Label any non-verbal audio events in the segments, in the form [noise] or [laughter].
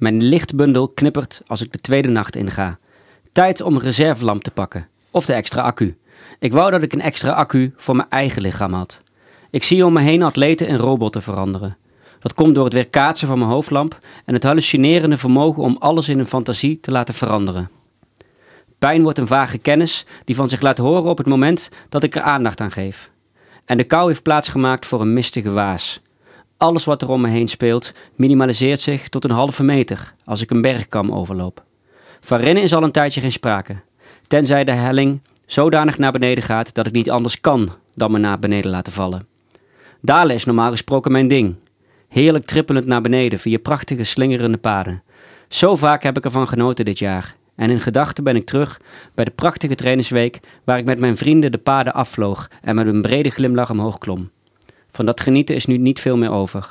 Mijn lichtbundel knippert als ik de tweede nacht inga. Tijd om een reservelamp te pakken. Of de extra accu. Ik wou dat ik een extra accu voor mijn eigen lichaam had. Ik zie om me heen atleten en robotten veranderen. Dat komt door het weerkaatsen van mijn hoofdlamp en het hallucinerende vermogen om alles in een fantasie te laten veranderen. Pijn wordt een vage kennis die van zich laat horen op het moment dat ik er aandacht aan geef. En de kou heeft plaatsgemaakt voor een mistige waas. Alles wat er om me heen speelt minimaliseert zich tot een halve meter als ik een bergkam overloop. Van rennen is al een tijdje geen sprake, tenzij de helling zodanig naar beneden gaat dat ik niet anders kan dan me naar beneden laten vallen. Dalen is normaal gesproken mijn ding. Heerlijk trippelend naar beneden via prachtige slingerende paden. Zo vaak heb ik ervan genoten dit jaar. En in gedachten ben ik terug bij de prachtige trainingsweek waar ik met mijn vrienden de paden afvloog en met een brede glimlach omhoog klom. Van dat genieten is nu niet veel meer over.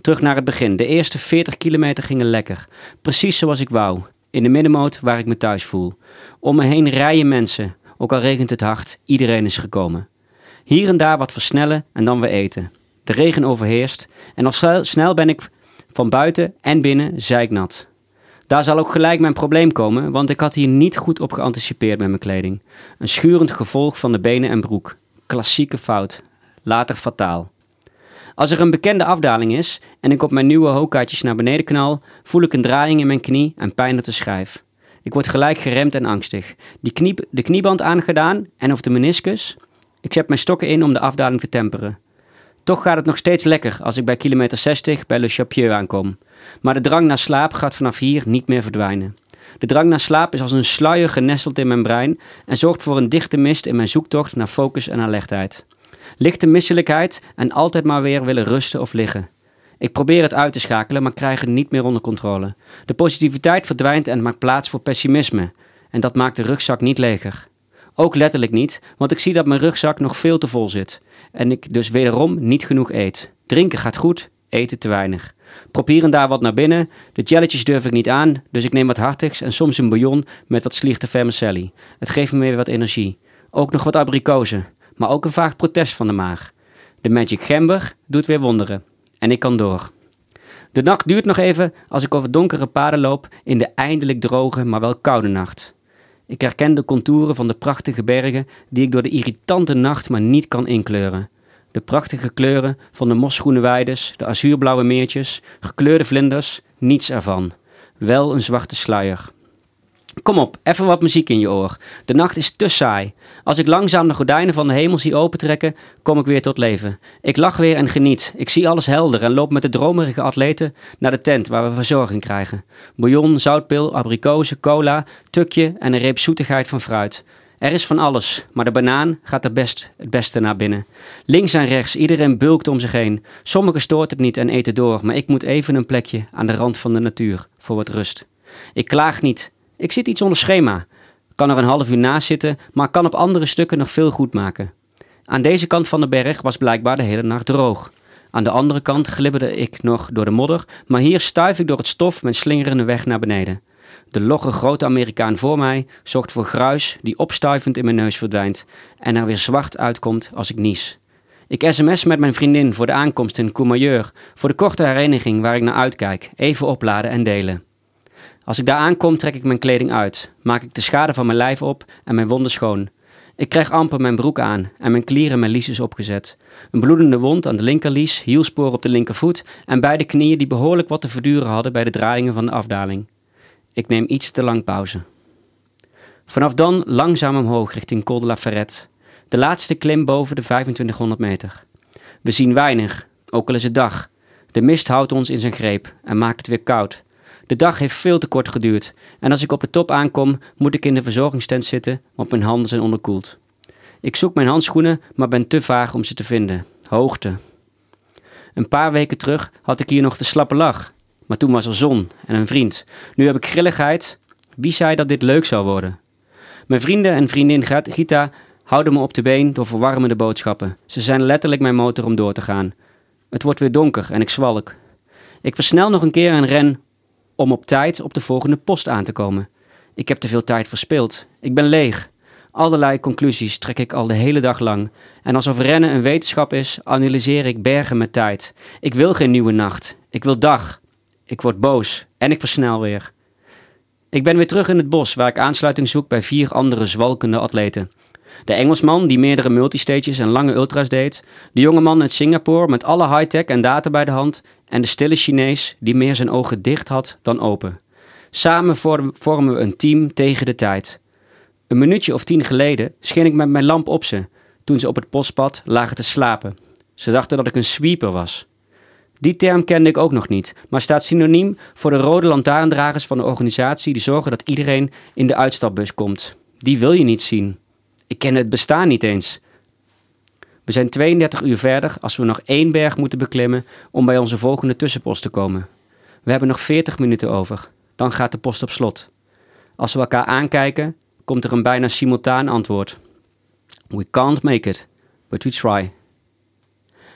Terug naar het begin. De eerste 40 kilometer gingen lekker. Precies zoals ik wou. In de middenmoot waar ik me thuis voel. Om me heen rijden mensen. Ook al regent het hard, iedereen is gekomen. Hier en daar wat versnellen en dan weer eten. De regen overheerst en al snel ben ik van buiten en binnen zeiknat. Daar zal ook gelijk mijn probleem komen, want ik had hier niet goed op geanticipeerd met mijn kleding. Een schurend gevolg van de benen en broek. Klassieke fout. Later fataal. Als er een bekende afdaling is en ik op mijn nieuwe hokaatjes naar beneden knal, voel ik een draaiing in mijn knie en pijn op de schijf. Ik word gelijk geremd en angstig. Die knie, de knieband aangedaan en of de meniscus. Ik zet mijn stokken in om de afdaling te temperen. Toch gaat het nog steeds lekker als ik bij kilometer 60 bij Le Chapieux aankom. Maar de drang naar slaap gaat vanaf hier niet meer verdwijnen. De drang naar slaap is als een sluier genesteld in mijn brein en zorgt voor een dichte mist in mijn zoektocht naar focus en alertheid. Lichte misselijkheid en altijd maar weer willen rusten of liggen. Ik probeer het uit te schakelen, maar krijg het niet meer onder controle. De positiviteit verdwijnt en maakt plaats voor pessimisme. En dat maakt de rugzak niet leger. Ook letterlijk niet, want ik zie dat mijn rugzak nog veel te vol zit. En ik dus wederom niet genoeg eet. Drinken gaat goed, eten te weinig. Prop hier en daar wat naar binnen. De jelletjes durf ik niet aan, dus ik neem wat hartigs en soms een bouillon met wat slierte vermicelli. Het geeft me weer wat energie. Ook nog wat abrikozen, maar ook een vaag protest van de maag. De magic gember doet weer wonderen. En ik kan door. De nacht duurt nog even als ik over donkere paden loop in de eindelijk droge, maar wel koude nacht. Ik herken de contouren van de prachtige bergen die ik door de irritante nacht maar niet kan inkleuren. De prachtige kleuren van de mosgroene weides, de azuurblauwe meertjes, gekleurde vlinders, niets ervan. Wel een zwarte sluier. Kom op, even wat muziek in je oor. De nacht is te saai. Als ik langzaam de gordijnen van de hemel zie opentrekken, kom ik weer tot leven. Ik lach weer en geniet. Ik zie alles helder en loop met de dromerige atleten naar de tent waar we verzorging krijgen. Bouillon, zoutpil, abrikozen, cola, tukje en een reep zoetigheid van fruit. Er is van alles, maar de banaan gaat er best het beste naar binnen. Links en rechts, iedereen bulkt om zich heen. Sommigen stoort het niet en eten door, maar ik moet even een plekje aan de rand van de natuur voor wat rust. Ik klaag niet. Ik zit iets onder schema. Kan er een half uur naast zitten, maar kan op andere stukken nog veel goed maken. Aan deze kant van de berg was blijkbaar de hele nacht droog. Aan de andere kant glibberde ik nog door de modder, maar hier stuif ik door het stof mijn slingerende weg naar beneden. De logge grote Amerikaan voor mij zorgt voor gruis die opstuivend in mijn neus verdwijnt en er weer zwart uitkomt als ik nies. Ik sms met mijn vriendin voor de aankomst in Courmayeur, voor de korte hereniging waar ik naar uitkijk, even opladen en delen. Als ik daar aankom, trek ik mijn kleding uit, maak ik de schade van mijn lijf op en mijn wonden schoon. Ik krijg amper mijn broek aan en mijn klieren mijn lies is opgezet. Een bloedende wond aan de linkerlies, hielspoor op de linkervoet en beide knieën die behoorlijk wat te verduren hadden bij de draaiingen van de afdaling. Ik neem iets te lang pauze. Vanaf dan langzaam omhoog richting Col de la Ferrette. De laatste klim boven de 2500 meter. We zien weinig, ook al is het dag. De mist houdt ons in zijn greep en maakt het weer koud. De dag heeft veel te kort geduurd en als ik op de top aankom, moet ik in de verzorgingstent zitten, want mijn handen zijn onderkoeld. Ik zoek mijn handschoenen, maar ben te vaag om ze te vinden. Hoogte. Een paar weken terug had ik hier nog de slappe lach. Maar toen was er zon en een vriend. Nu heb ik grilligheid. Wie zei dat dit leuk zou worden? Mijn vrienden en vriendin Gita houden me op de been door verwarmende boodschappen. Ze zijn letterlijk mijn motor om door te gaan. Het wordt weer donker en ik zwalk. Ik versnel nog een keer en ren om op tijd op de volgende post aan te komen. Ik heb te veel tijd verspild. Ik ben leeg. Allerlei conclusies trek ik al de hele dag lang. En alsof rennen een wetenschap is, analyseer ik bergen met tijd. Ik wil geen nieuwe nacht. Ik wil dag. Ik word boos. En ik versnel weer. Ik ben weer terug in het bos waar ik aansluiting zoek bij vier andere zwalkende atleten. De Engelsman die meerdere multistages en lange ultras deed, de jongeman uit Singapore met alle high-tech en data bij de hand en de stille Chinees die meer zijn ogen dicht had dan open. Samen vormen we een team tegen de tijd. Een minuutje of tien geleden scheen ik met mijn lamp op ze, toen ze op het postpad lagen te slapen. Ze dachten dat ik een sweeper was. Die term kende ik ook nog niet, maar staat synoniem voor de rode lantaarndragers van de organisatie die zorgen dat iedereen in de uitstapbus komt. Die wil je niet zien. Ik ken het bestaan niet eens. We zijn 32 uur verder als we nog één berg moeten beklimmen om bij onze volgende tussenpost te komen. We hebben nog 40 minuten over. Dan gaat de post op slot. Als we elkaar aankijken, komt er een bijna simultaan antwoord. We can't make it, but we try.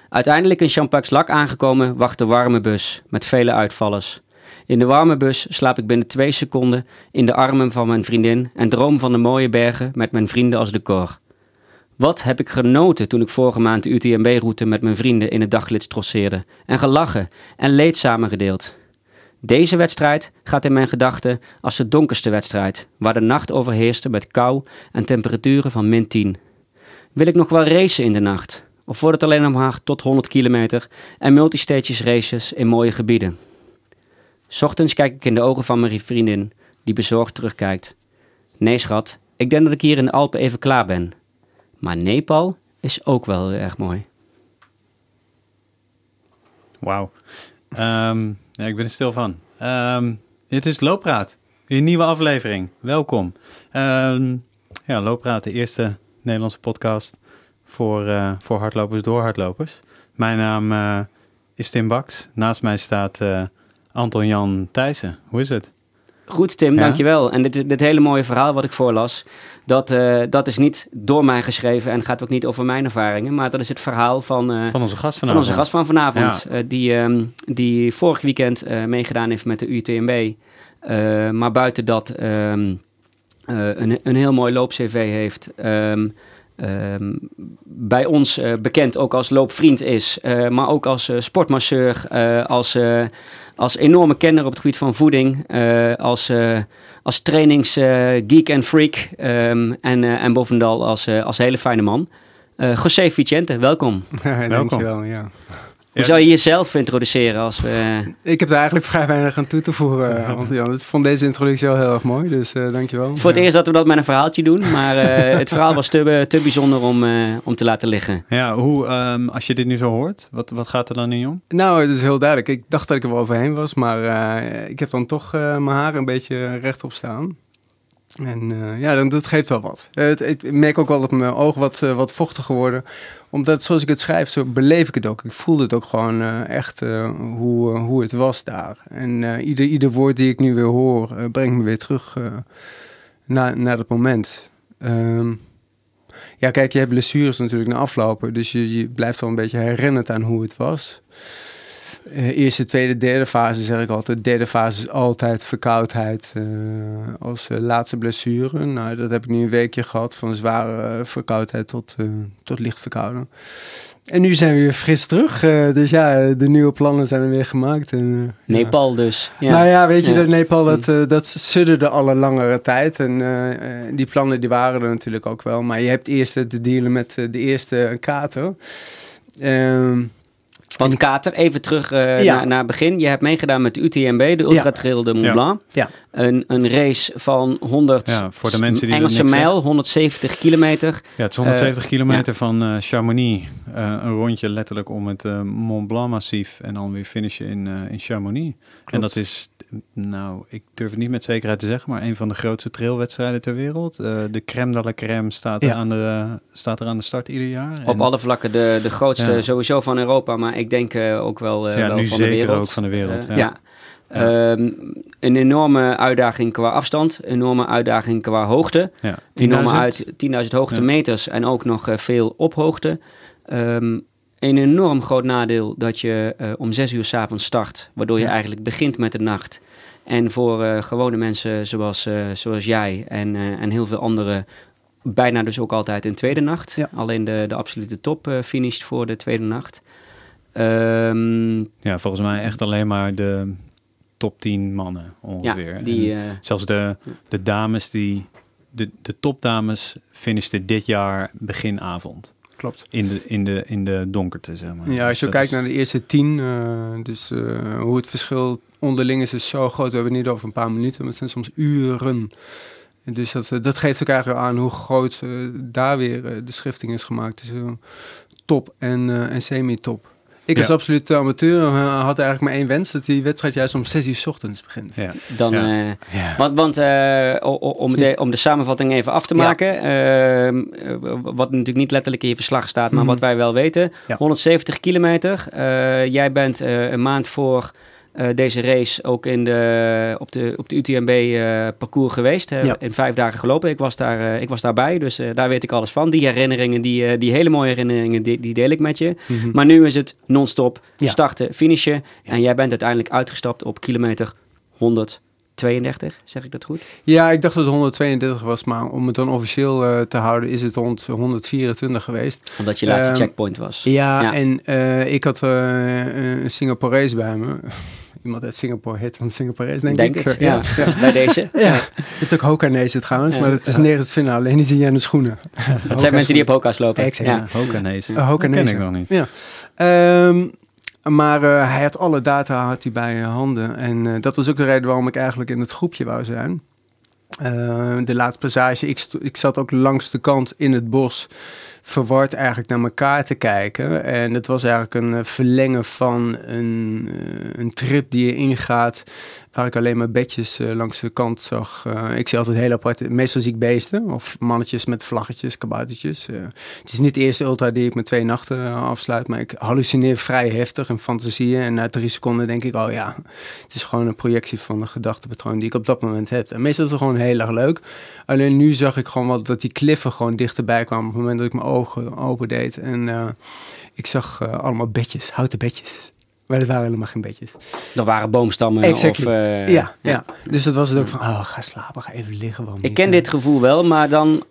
Uiteindelijk in Champax-Lac aangekomen wacht de warme bus met vele uitvallers. In de warme bus slaap ik binnen twee seconden in de armen van mijn vriendin en droom van de mooie bergen met mijn vrienden als decor. Wat heb ik genoten toen ik vorige maand de UTMB-route met mijn vrienden in het daglid trotseerde en gelachen en leed samengedeeld. Deze wedstrijd gaat in mijn gedachten als de donkerste wedstrijd, waar de nacht overheerste met kou en temperaturen van min 10. Wil ik nog wel racen in de nacht? Of wordt het alleen maar tot 100 kilometer en multistages races in mooie gebieden? Ochtends kijk ik in de ogen van mijn vriendin, die bezorgd terugkijkt. Nee, schat, ik denk dat ik hier in de Alpen even klaar ben. Maar Nepal is ook wel erg mooi. Wauw. Ehm, ja, ik ben er stil van. Um, dit is Loopraad, een nieuwe aflevering. Welkom. Um, ja, Loopraad, de eerste Nederlandse podcast voor, uh, voor hardlopers door hardlopers. Mijn naam uh, is Tim Baks. Naast mij staat uh, Anton Jan Thijssen. Hoe is het? Goed, Tim, ja? dankjewel. En dit, dit hele mooie verhaal wat ik voorlas, dat, uh, dat is niet door mij geschreven en gaat ook niet over mijn ervaringen, maar dat is het verhaal van, uh, van onze gast vanavond. Van onze gast van vanavond, ja. uh, die, um, die vorig weekend meegedaan heeft met de UTMB. maar buiten dat um, een, een heel mooi loop-CV heeft. Um, Um, bij ons uh, bekend ook als loopvriend is, uh, maar ook als uh, sportmasseur, als, als enorme kenner op het gebied van voeding, als, als trainingsgeek en freak um, en, en bovenal als, als hele fijne man. José Vicente, welkom. [laughs] Dankjewel, ja. Hoe zou je jezelf introduceren als we... Ik heb er eigenlijk [laughs] vrij weinig aan toe te voegen, want ja, ik vond deze introductie wel heel erg mooi, dus uh, dankjewel. Voor het eerst dat we dat met een verhaaltje doen, maar uh, [laughs] het verhaal was te, te bijzonder om, uh, om te laten liggen. Ja, hoe, um, als je dit nu zo hoort, wat, wat gaat er dan in om? Nou, het is heel duidelijk. Ik dacht dat ik er wel overheen was, maar ik heb dan toch mijn haar een beetje rechtop staan. En uh, ja, dan, dat geeft wel wat. Ik merk ook wel dat mijn ogen wat, uh, wat vochtiger worden. Omdat zoals ik het schrijf, zo beleef ik het ook. Ik voelde het ook gewoon echt hoe, hoe het was daar. En ieder, ieder woord die ik nu weer hoor, brengt me weer terug naar, naar dat moment. Um, ja, kijk, je hebt blessures natuurlijk na aflopen. Dus je, je blijft al een beetje herinnerd aan hoe het was. Uh, eerste, tweede, derde fase zeg ik altijd. Derde fase is altijd verkoudheid uh, als uh, laatste blessure. Nou, dat heb ik nu een weekje gehad. Van zware verkoudheid tot, tot licht verkouden. En nu zijn we weer fris terug. dus ja, de nieuwe plannen zijn er weer gemaakt. En, Nepal dus. Ja. Nou ja, weet je, ja. dat Nepal, dat, uh, dat sudderde al een langere tijd. En die plannen die waren er natuurlijk ook wel. Maar je hebt eerst te dealen met de eerste kater. Ehm, want Kater, even terug uh, ja. naar, naar het begin. Je hebt meegedaan met de UTMB, de Ultra Trail de Mont Blanc. Ja. Een, een race van 100 ja, voor de mensen die Engelse mijl, zegt. 170 kilometer. Ja, het is 170 uh, kilometer van uh, Chamonix. een rondje letterlijk om het Mont Blanc massief. En dan weer finishen in, in Chamonix. Klopt. En dat is, nou, ik durf het niet met zekerheid te zeggen, maar een van de grootste trailwedstrijden ter wereld. de crème de la crème staat, er aan de, staat er aan de start ieder jaar. Op en, alle vlakken de, de grootste sowieso van Europa, maar ik denk uh, ook wel, uh, ja, wel nu van zeker de wereld. ook van de wereld. Uh, ja. ja. Um, een enorme uitdaging qua afstand, een enorme uitdaging qua hoogte. Ja. Enorme uit 10.000 hoogtemeters en ook nog veel op hoogte. Um, een enorm groot nadeel dat je om zes uur s'avonds start, waardoor je ja. eigenlijk begint met de nacht. En voor gewone mensen zoals, zoals jij en, en heel veel anderen bijna dus ook altijd een tweede nacht. Ja. Alleen de, de absolute top finisht voor de tweede nacht. Um, ja, volgens mij echt alleen maar de top 10 mannen ongeveer. Ja, die, eh, zelfs de, de dames die, de, de topdames finishten dit jaar beginavond. Klopt. In de, in de, in de donkerte, zeg maar. Ja, als Dus je dat kijkt is- naar de eerste tien, eh, dus eh, hoe het verschil onderling is, is zo groot. We hebben het niet over een paar minuten, maar het zijn soms uren. En Dus dat, eh, dat geeft ook eigenlijk aan hoe groot daar weer de schifting is gemaakt. Dus eh, top en, en semi-top. Ik als Ja. absolute amateur eh, had eigenlijk maar één wens, dat die wedstrijd juist om zes uur 's ochtends begint. Ja. dan, Ja. eh, Ja. Want, want eh, om, de, om de samenvatting even af te Ja. maken, ehm, eh, wat natuurlijk niet letterlijk in je verslag staat, maar Mhm. wat wij wel weten, Ja. 170 kilometer. Eh, jij bent eh, een maand voor eh, deze race ook in de, op de, op de UTMB eh, parcours geweest. Ja. In vijf dagen gelopen. Ik was, daar, eh, ik was daarbij, dus daar weet ik alles van. Die herinneringen, die, die hele mooie herinneringen, die, die deel ik met je. Mhm. Maar nu is het non-stop Ja. starten, finishen. En jij bent uiteindelijk uitgestapt op kilometer 132, zeg ik dat goed? Ja, ik dacht dat het 132 was, maar om het dan officieel te houden is het rond 124 geweest. Omdat je laatste Ehm, checkpoint was. Ja, Ja. en ik had eh, een Singaporees bij me. Iemand uit Singapore heet dan Singaporees, denk, Denk ik. het, ja. Bij deze. [laughs] Ja, je hebt ook Hokanese trouwens, Ja. maar dat is nergens te vinden. Alleen die zie je aan de schoenen. Dat [laughs] zijn mensen die op Hoka's lopen. Exact. Ja. Hokanees. Uh, Dat Hokanese. ken ik nog niet. Ja. Ehm, maar eh, hij had alle data had hij bij eh, handen. En eh, dat was ook de reden waarom ik eigenlijk in het groepje wou zijn. Eh, de laatste passage, ik, ik zat ook langs de kant in het bos, verward eigenlijk naar elkaar te kijken. En het was eigenlijk een eh, verlengen van een, eh, een trip die je ingaat, waar ik alleen maar bedjes eh, langs de kant zag. Ik zie altijd heel apart, meestal zie ik beesten of mannetjes met vlaggetjes, kaboutertjes. Het is niet de eerste ultra die ik met twee nachten afsluit, maar ik hallucineer vrij heftig in fantasieën. En na drie seconden denk ik, oh ja, het is gewoon een projectie van de gedachtepatroon die ik op dat moment heb. En meestal is het gewoon heel erg leuk. Alleen nu zag ik gewoon wat, dat die kliffen gewoon dichterbij kwamen op het moment dat ik mijn open deed. En eh, ik zag eh, allemaal bedjes, houten bedjes. Maar dat waren helemaal geen bedjes. Er waren boomstammen Exactly. of... eh, ja, ja, dus dat was het ook van, oh, ga slapen, ga even liggen. waarom Ik ken dit gevoel wel, maar dan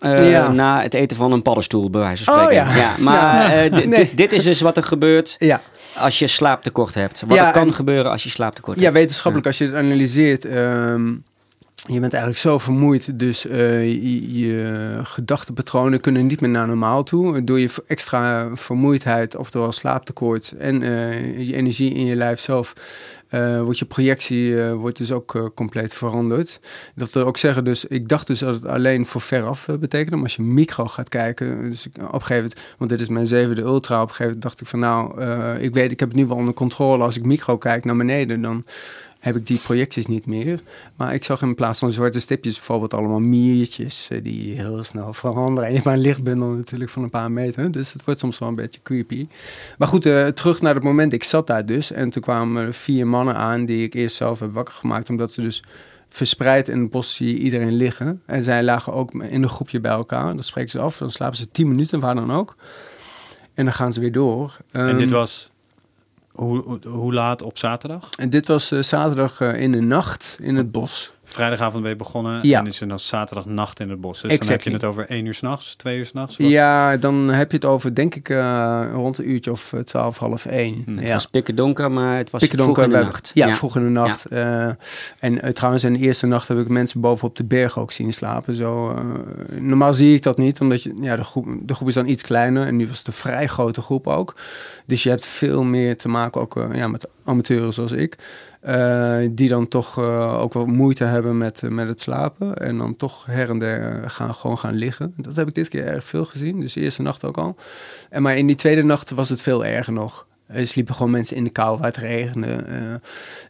Ja. na het eten van een paddenstoel, bij wijze van Oh, spreken. ja. maar eh, dit- Nee. dit- dit is dus wat er gebeurt Ja, als je slaaptekort hebt. Wat Ja, er kan en- gebeuren als je slaaptekort Ja, hebt. wetenschappelijk, als je het analyseert, ehm, je bent eigenlijk zo vermoeid, dus eh, je, gedachtepatronen kunnen niet meer naar normaal toe. Door je extra vermoeidheid, oftewel slaaptekort en eh, je energie in je lijf zelf, eh, wordt je projectie wordt dus ook compleet veranderd. Dat wil ook zeggen, dus ik dacht dus dat het alleen voor veraf betekende, maar als je micro gaat kijken, dus ik, op een gegeven moment, want dit is mijn zevende ultra, op een gegeven moment dacht ik van nou, ik weet, ik heb het nu wel onder controle. Als ik micro kijk naar beneden, dan heb ik die projecties niet meer. Maar ik zag in plaats van zwarte stipjes bijvoorbeeld allemaal miertjes eh, die heel snel veranderen. En je hebt een lichtbundel natuurlijk van een paar meter, dus het wordt soms wel een beetje creepy. Maar goed, eh, terug naar het moment, ik zat daar dus en toen kwamen er vier mannen aan die ik eerst zelf heb wakker gemaakt, omdat ze dus verspreid in het bos zie je iedereen liggen. En zij lagen ook in een groepje bij elkaar. Dan spreken ze af, dan slapen ze tien minuten, waar dan ook. En dan gaan ze weer door. En dit Ehm, was hoe, hoe, laat op zaterdag? en dit was eh, zaterdag eh, in de nacht in het bos. Vrijdagavond ben je begonnen Ja. en is er dan zaterdagnacht in het bos. Dus dan heb je het over één uur s'nachts, twee uur s'nachts? Ja, dan heb je het over, denk ik, eh, rond een uurtje of eh, twaalf, half één. Hm, Het ja. was pikken donker, maar het was Pikkerdonker, vroeg in de nacht. Ja, vroeg in de nacht. Eh, en eh, trouwens, in de eerste nacht heb ik mensen boven op de berg ook zien slapen. Zo, eh, normaal zie ik dat niet, omdat je, ja, de, groep, de groep is dan iets kleiner. En nu was het een vrij grote groep ook. Dus je hebt veel meer te maken ook eh, ja, met amateuren zoals ik. eh, die dan toch eh, ook wel moeite hebben met, eh, met het slapen. En dan toch her en der gaan, gewoon gaan liggen. Dat heb ik dit keer erg veel gezien. Dus de eerste nacht ook al. En maar in die tweede nacht was het veel erger nog. Er sliepen gewoon mensen in de kou waar het regende. Eh,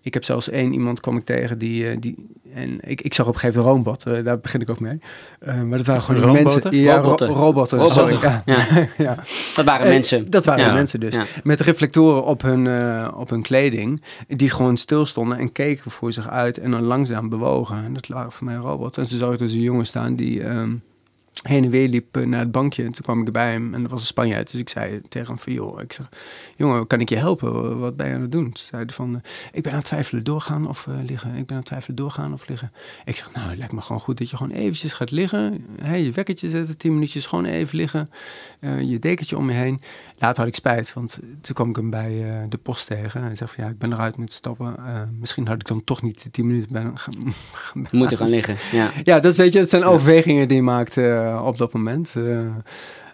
ik heb zelfs één iemand kwam ik tegen die... eh, die en ik, ik zag op een gegeven moment een robot, eh, daar begin ik ook mee. Eh, maar dat waren gewoon die Robotten? mensen... Ja, ro- Robotten. robotten. Robotten, sorry, ja. ja. [laughs] ja. Dat waren Eh, mensen. Dat waren Ja. mensen dus. Met reflectoren op hun, eh, op hun kleding. Die gewoon stilstonden en keken voor zich uit. En dan langzaam bewogen. En dat waren voor mij robots. En toen zag ik dus een jongen staan die... ehm, heen en weer liep eh, naar het bankje. En toen kwam ik bij hem en dat was een Spanjaard. Dus ik zei tegen hem van, joh, ik zeg, jongen, kan ik je helpen? Wat ben je aan het doen? Toen zei hij van, eh, ik ben aan het twijfelen doorgaan of eh, liggen. Ik ben aan het twijfelen doorgaan of liggen. Ik zeg, nou, het lijkt me gewoon goed dat je gewoon eventjes gaat liggen. Hey, je wekkertje zetten, tien minuutjes gewoon even liggen. je dekentje om je heen. Later had ik spijt, want toen kwam ik hem bij de post tegen. En hij zegt van, ja, ik ben eruit moeten stappen. misschien had ik dan toch niet de tien minuten bij [laughs] gaan, gaan Moeten gaan liggen, ja. Ja, dat weet je, dat zijn overwegingen die je maakt op dat moment. Eh.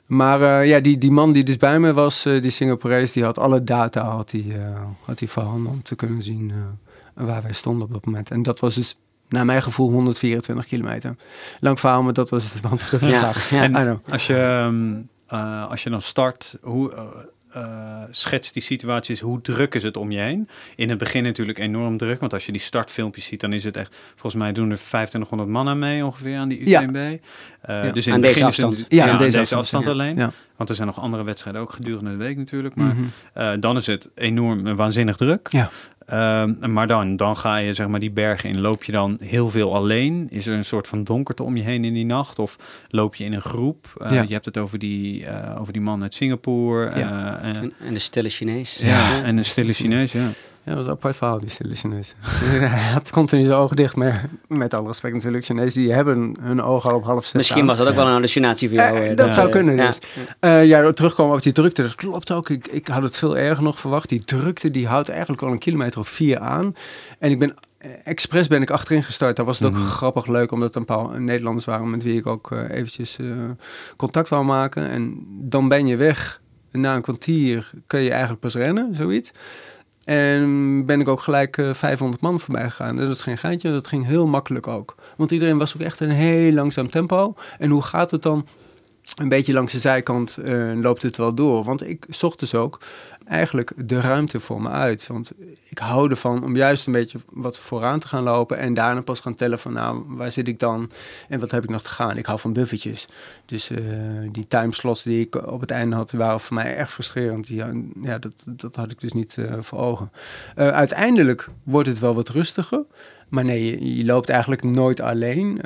maar eh, ja, die, die man die dus bij me was, eh, die Singaporees, die had alle data had die, had die voorhanden om te kunnen zien waar wij stonden op dat moment. En dat was dus naar mijn gevoel 124 kilometer. Lang verhaal, maar dat was het antwoord. Ja, [laughs] ja. En als je, ehm, als je dan start, hoe uh, schetst die situaties, hoe druk is het om je heen? In het begin natuurlijk enorm druk, want als je die startfilmpjes ziet, dan is het echt, volgens mij doen er 2500 mannen mee ongeveer aan die UTMB. Ja. Uh, Dus in aan deze afstand. Het, ja, aan deze, afstand, alleen. Want er zijn nog andere wedstrijden ook gedurende de week natuurlijk. Maar mm dan is het enorm waanzinnig druk. Ehm, maar dan, dan ga je zeg maar die bergen in. Loop je dan heel veel alleen? Is er een soort van donkerte om je heen in die nacht? Of loop je in een groep? Uh, Je hebt het over die, uh, over die man uit Singapore. Ja. Uh, en, en, de stille Chinees. Ja, en de stille Chinees, ja. Ja, dat was een apart verhaal, die stille Chinees. hij had continu zijn ogen dicht, maar met alle respect natuurlijk, Chinezen die hebben hun ogen al op half zes Misschien was dat ook wel een hallucinatie voor jou. Uh, dat zou kunnen, dus. Ja, uh, ja terugkomen op die drukte, dat klopt ook. Ik, ik had het veel erger nog verwacht. Die drukte, die houdt eigenlijk al een kilometer of vier aan. En ik ben expres ben ik achterin gestart. Dat was het ook mhm. grappig leuk, omdat er een paar Nederlanders waren met wie ik ook uh, eventjes contact wou maken. En dan ben je weg. En na een kwartier kun je eigenlijk pas rennen, zoiets. En ben ik ook gelijk 500 eh, man voorbij gegaan. dat is geen geintje, dat ging heel makkelijk ook. Want iedereen was ook echt een heel langzaam tempo. En hoe gaat het dan? Een beetje langs de zijkant uh, loopt het wel door. Want ik zocht dus ook eigenlijk de ruimte voor me uit. Want ik hou ervan om juist een beetje wat vooraan te gaan lopen en daarna pas gaan tellen van nou, waar zit ik dan en wat heb ik nog te gaan. Ik hou van buffertjes. Dus uh, die timeslots die ik op het einde had, waren voor mij echt frustrerend. Ja, ja dat, dat had ik dus niet uh, voor ogen. Uiteindelijk wordt het wel wat rustiger. Maar nee, je, loopt eigenlijk nooit alleen.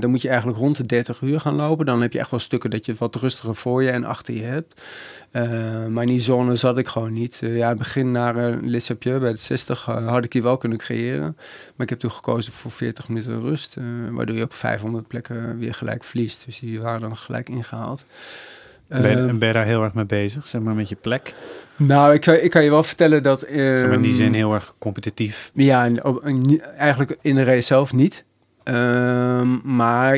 Dan moet je eigenlijk rond de 30 uur gaan lopen. Dan heb je echt wel stukken dat je wat rustiger voor je en achter je hebt. Maar in die zone zat ik gewoon niet. Ja, begin naar uh, Lissabje bij de 60 had ik hier wel kunnen creëren. Maar ik heb toen gekozen voor 40 minuten rust. waardoor je ook 500 plekken weer gelijk verliest. Dus die waren dan gelijk ingehaald. Ben, ehm, ben je daar heel erg mee bezig, zeg maar, met je plek? Nou, ik, ik kan je wel vertellen dat... Um, zeg maar in die zin heel erg competitief. Ja, eigenlijk in de race zelf niet. Um, maar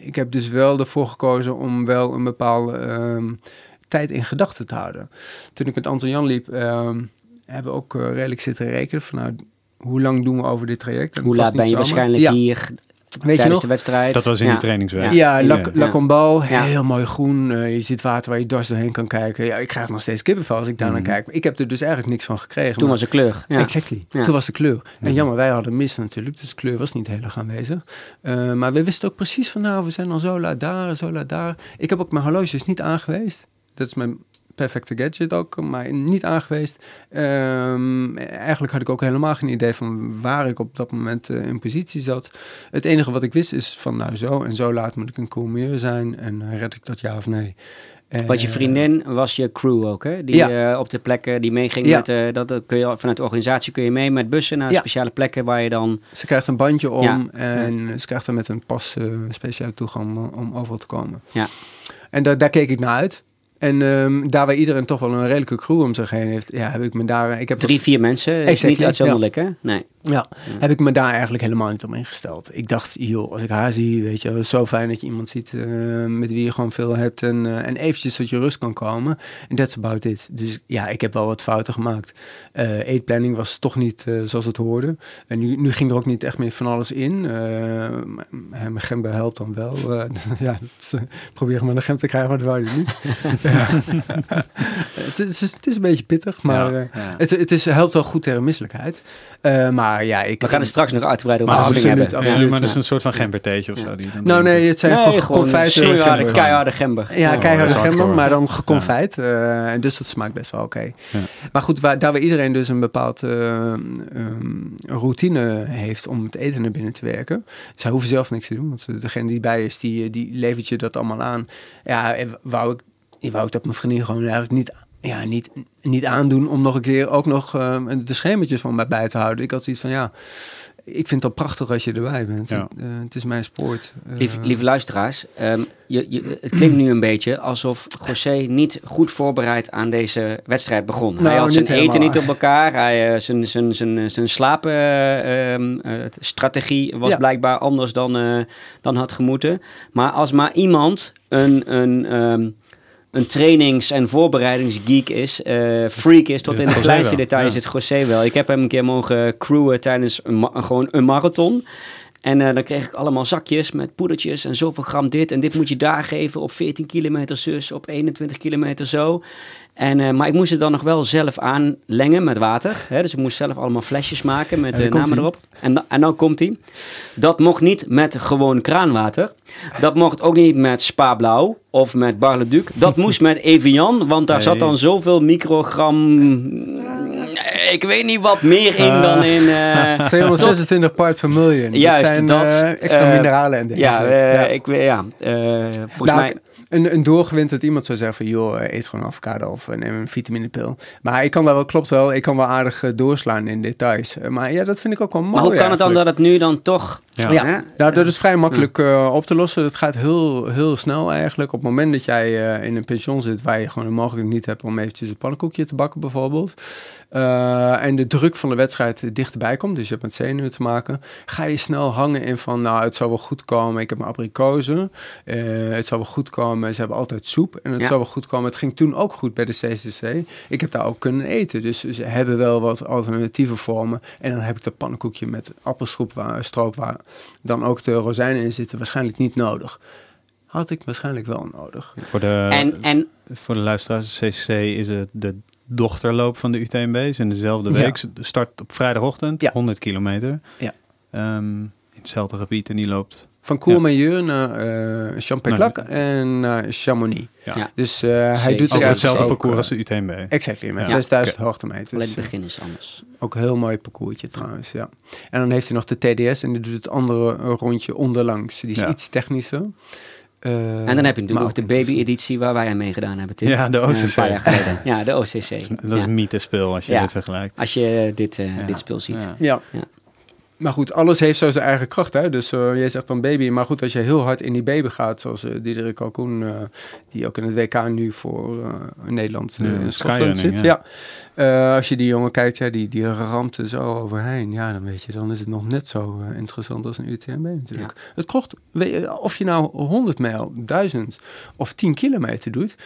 ik heb dus wel ervoor gekozen om wel een bepaalde um, tijd in gedachten te houden. Toen ik met Anton Jan liep, um, hebben ook uh, redelijk zitten rekenen van nou, hoe lang doen we over dit traject? En hoe laat ben je waarschijnlijk hier? Weet je nog? de wedstrijd. Dat was in de trainingsweek. Ja, ja, La, heel mooi groen. Uh, je ziet water waar je dwars doorheen kan kijken. Ja, ik krijg nog steeds kippenvel als ik daar naar mhm. kijk. Ik heb er dus eigenlijk niks van gekregen. Toen was de kleur. Ja. Exactly. Toen was de kleur. En mhm. jammer, wij hadden mist natuurlijk, dus de kleur was niet heel erg aanwezig. Uh, maar we wisten ook precies van, nou, we zijn al zo laat daar, zo laat daar. Ik heb ook mijn horloges niet aangeweest. Dat is mijn perfecte gadget ook, maar niet aangeweest. Um, eigenlijk had ik ook helemaal geen idee van waar ik op dat moment uh, in positie zat. Het enige wat ik wist is van nou zo en zo laat moet ik een cool zijn en uh, red ik dat ja of nee. Wat je eh, vriendin was je crew ook, hè? Die ja. op de plekken die meeging ja. met, dat kun je vanuit de organisatie kun je mee met bussen naar speciale plekken waar je dan... Ze krijgt een bandje om en ze krijgt er met een pas speciale toegang om, om overal te komen. Ja. En da daar keek ik naar uit. En um, daar waar iedereen toch wel een redelijke crew om zich heen heeft, ja, heb ik me daar... Ik heb Drie, vier mensen, exactly, niet uitzonderlijk hè? Nee. Ja, heb ik me daar eigenlijk helemaal niet om ingesteld. Ik dacht, joh, als ik haar zie, weet je, het is zo fijn dat je iemand ziet uh, met wie je gewoon veel hebt en, uh, en eventjes tot je rust kan komen. En that's about it. Dus ja, ik heb wel wat fouten gemaakt. Uh, eetplanning was toch niet zoals het hoorde. En nu, nu ging er ook niet echt meer van alles in. mijn gembe helpt dan wel. [laughs] ja, [laughs] probeer maar een gem te krijgen, maar dat wou je niet. [laughs] [laughs] het, is, het is een beetje pittig, maar ja, het, het is, helpt wel goed tegen misselijkheid. maar Nou ja, ik... We gaan er straks nog uitgebreid over Maar absoluut, hebben. Ja, absoluut. maar dat is een soort van gembertheetje of zo. Die dan Nou nee, het zijn Nee, gewoon gewoon confijten. keiharde, gember. Ja, Oh, keiharde gember, maar dan geconfijt. eh, en dus dat smaakt best wel oké. Maar goed, waar, daar waar iedereen dus een bepaald eh, ehm, routine heeft om het eten naar binnen te werken. Zij hoeven zelf niks te doen, want degene die bij is, die, die levert je dat allemaal aan. Ja, wou ik, wou ik dat mijn vriendin gewoon eigenlijk niet, ja, niet, niet aandoen om nog een keer ook nog eh, de schemertjes van mij bij te houden. Ik had zoiets van, ja, ik vind het al prachtig als je erbij bent. Ja. Eh, het is mijn sport. Eh, Lieve, lieve luisteraars, ehm, je, je, het klinkt nu een beetje alsof José niet goed voorbereid aan deze wedstrijd begon. hij Nou, had zijn eten niet op elkaar, hij, zijn, zijn, zijn, zijn slaapstrategie was Ja. blijkbaar anders dan, eh, dan had gemoeten. Maar als maar iemand een, een, ehm, een trainings- en voorbereidingsgeek is, eh, freak is, tot in de kleinste detail, het José wel. Ik heb hem een keer mogen crewen tijdens een, gewoon een marathon. En eh, dan kreeg ik allemaal zakjes met poedertjes en zoveel gram dit. En dit moet je daar geven op 14 kilometer zus, op 21 kilometer zo. En, eh, maar ik moest het dan nog wel zelf aanlengen met water. Hè? Dus ik moest zelf allemaal flesjes maken met de komt namen erop. En, da- en dan komt hij. Dat mocht niet met gewoon kraanwater. Dat mocht ook niet met Spa Blauw of met Barleduc. Dat moest met [laughs] Evian, want daar zat dan zoveel microgram... Ik weet niet wat meer in dan in... [laughs] eh, 226 part per miljoen. Juist, dat zijn dat, eh, extra eh, mineralen en ja, dergelijke. eh, ik weet, ja, eh, volgens Nou, mij... Een, een doorgewinterd iemand zou zeggen van... joh, eet gewoon avocado of eh, neem een vitaminepil. Maar ik kan daar wel, klopt wel, ik kan wel aardig eh, doorslaan in details. Eh, Maar ja, dat vind ik ook wel mooi Maar hoe kan het dan dat het nu dan toch... Ja. Ja, nou, dat is vrij makkelijk eh, op te lossen. Dat gaat heel, heel snel eigenlijk. Op het moment dat jij eh, in een pension zit... waar je gewoon de mogelijkheid niet hebt om eventjes een pannenkoekje te bakken bijvoorbeeld... eh, en de druk van de wedstrijd dichterbij komt... dus je hebt met zenuwen te maken... ga je snel hangen in van... nou, het zal wel goed komen. Ik heb mijn abrikozen. Eh, het zal wel goed komen. Ze hebben altijd soep. En het Ja. zal wel goed komen. Het ging toen ook goed bij de CCC. Ik heb daar ook kunnen eten. Dus ze hebben wel wat alternatieve vormen. En dan heb ik dat pannenkoekje met appelstroop waar, stroop waar dan ook de rozijnen in zitten. Waarschijnlijk niet nodig. Had ik waarschijnlijk wel nodig. Voor de, En, en voor de luisteraars, de CCC is het de dochterloop van de UTMB. Is in dezelfde Ja. week. Ze Start op vrijdagochtend, Ja. 100 kilometer. Ja. Ehm, in hetzelfde gebied en die loopt... Van Courmayeur naar eh Champéclac en naar Chamonix. Ja. Ja. Dus eh, hij doet er hetzelfde ook, parcours eh, als de UTMB. Exactly, met Ja. 6000 Oké. hoogtemeters. alleen het begin is anders. Ook een heel mooi parcoursje trouwens, ja. En dan heeft hij nog de TDS en die doet het andere rondje onderlangs. Die is Ja. iets technischer. Eh, En dan heb je natuurlijk nog ook de baby-editie waar wij aan meegedaan hebben, Tim. Ja, de OCC. Een paar jaar geleden. [laughs] Ja, de OCC. Dat is, dat is Ja. een mythespel als je Ja. dit vergelijkt. Als je dit, Ja. dit spel ziet. Ja. Maar goed, alles heeft zo zijn eigen kracht. Hè? Dus eh, jij zegt dan baby. Maar goed, als je heel hard in die baby gaat, zoals uh, Diederik Kalkoen, eh, die ook in het WK nu voor Nederland in Schotland zit. ja. Ja. Als je die jongen kijkt, ja, die, die ramt er zo overheen. Ja, dan weet je, dan is het nog net zo interessant als een UTMB natuurlijk. Het kocht, of je nou 100 mijl, 1000 of 10 kilometer doet.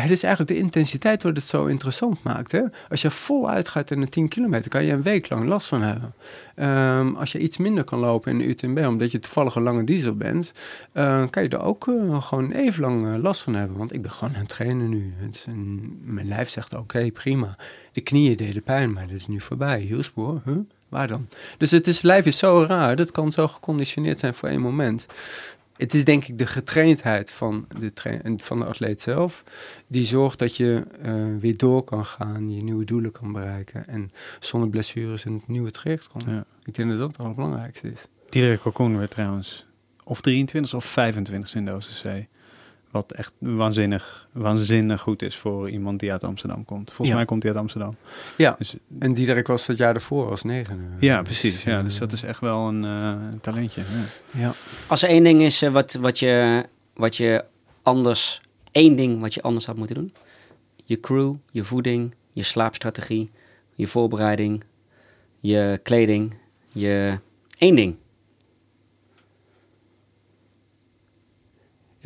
Het is eigenlijk de intensiteit wat het zo interessant maakt. Hè? Als je voluit gaat in een 10 kilometer, kan je een week lang last van hebben. Ehm, als je iets minder kan lopen in de UTMB, omdat je toevallig een lange diesel bent, eh, kan je er ook eh, gewoon even lang eh, last van hebben. Want ik ben gewoon aan het trainen nu. Mijn lijf zegt oké, prima. De knieën deden pijn, maar dat is nu voorbij. Hielspoor, huh? waar dan? Dus het is, lijf is zo raar, dat kan zo geconditioneerd zijn voor één moment. Het is denk ik de getraindheid van de, van de atleet zelf, die zorgt dat je eh, weer door kan gaan, je nieuwe doelen kan bereiken en zonder blessures in het nieuwe traject komt. Ja. Ik denk dat dat het allerbelangrijkste is. Diederik Cocoon werd trouwens of 23 of 25 in de OCC. Wat echt waanzinnig, waanzinnig goed is voor iemand die uit Amsterdam komt. Volgens Ja. mij komt hij uit Amsterdam. Ja, Dus, en Diederik was het jaar ervoor als negen. ja, precies. Ja, dus dat is echt wel een eh, talentje. Ja. Ja. Als er één ding is eh, wat, wat, je, wat je anders... één ding wat je anders had moeten doen. Je crew, je voeding, je slaapstrategie, je voorbereiding, je kleding, je... één ding.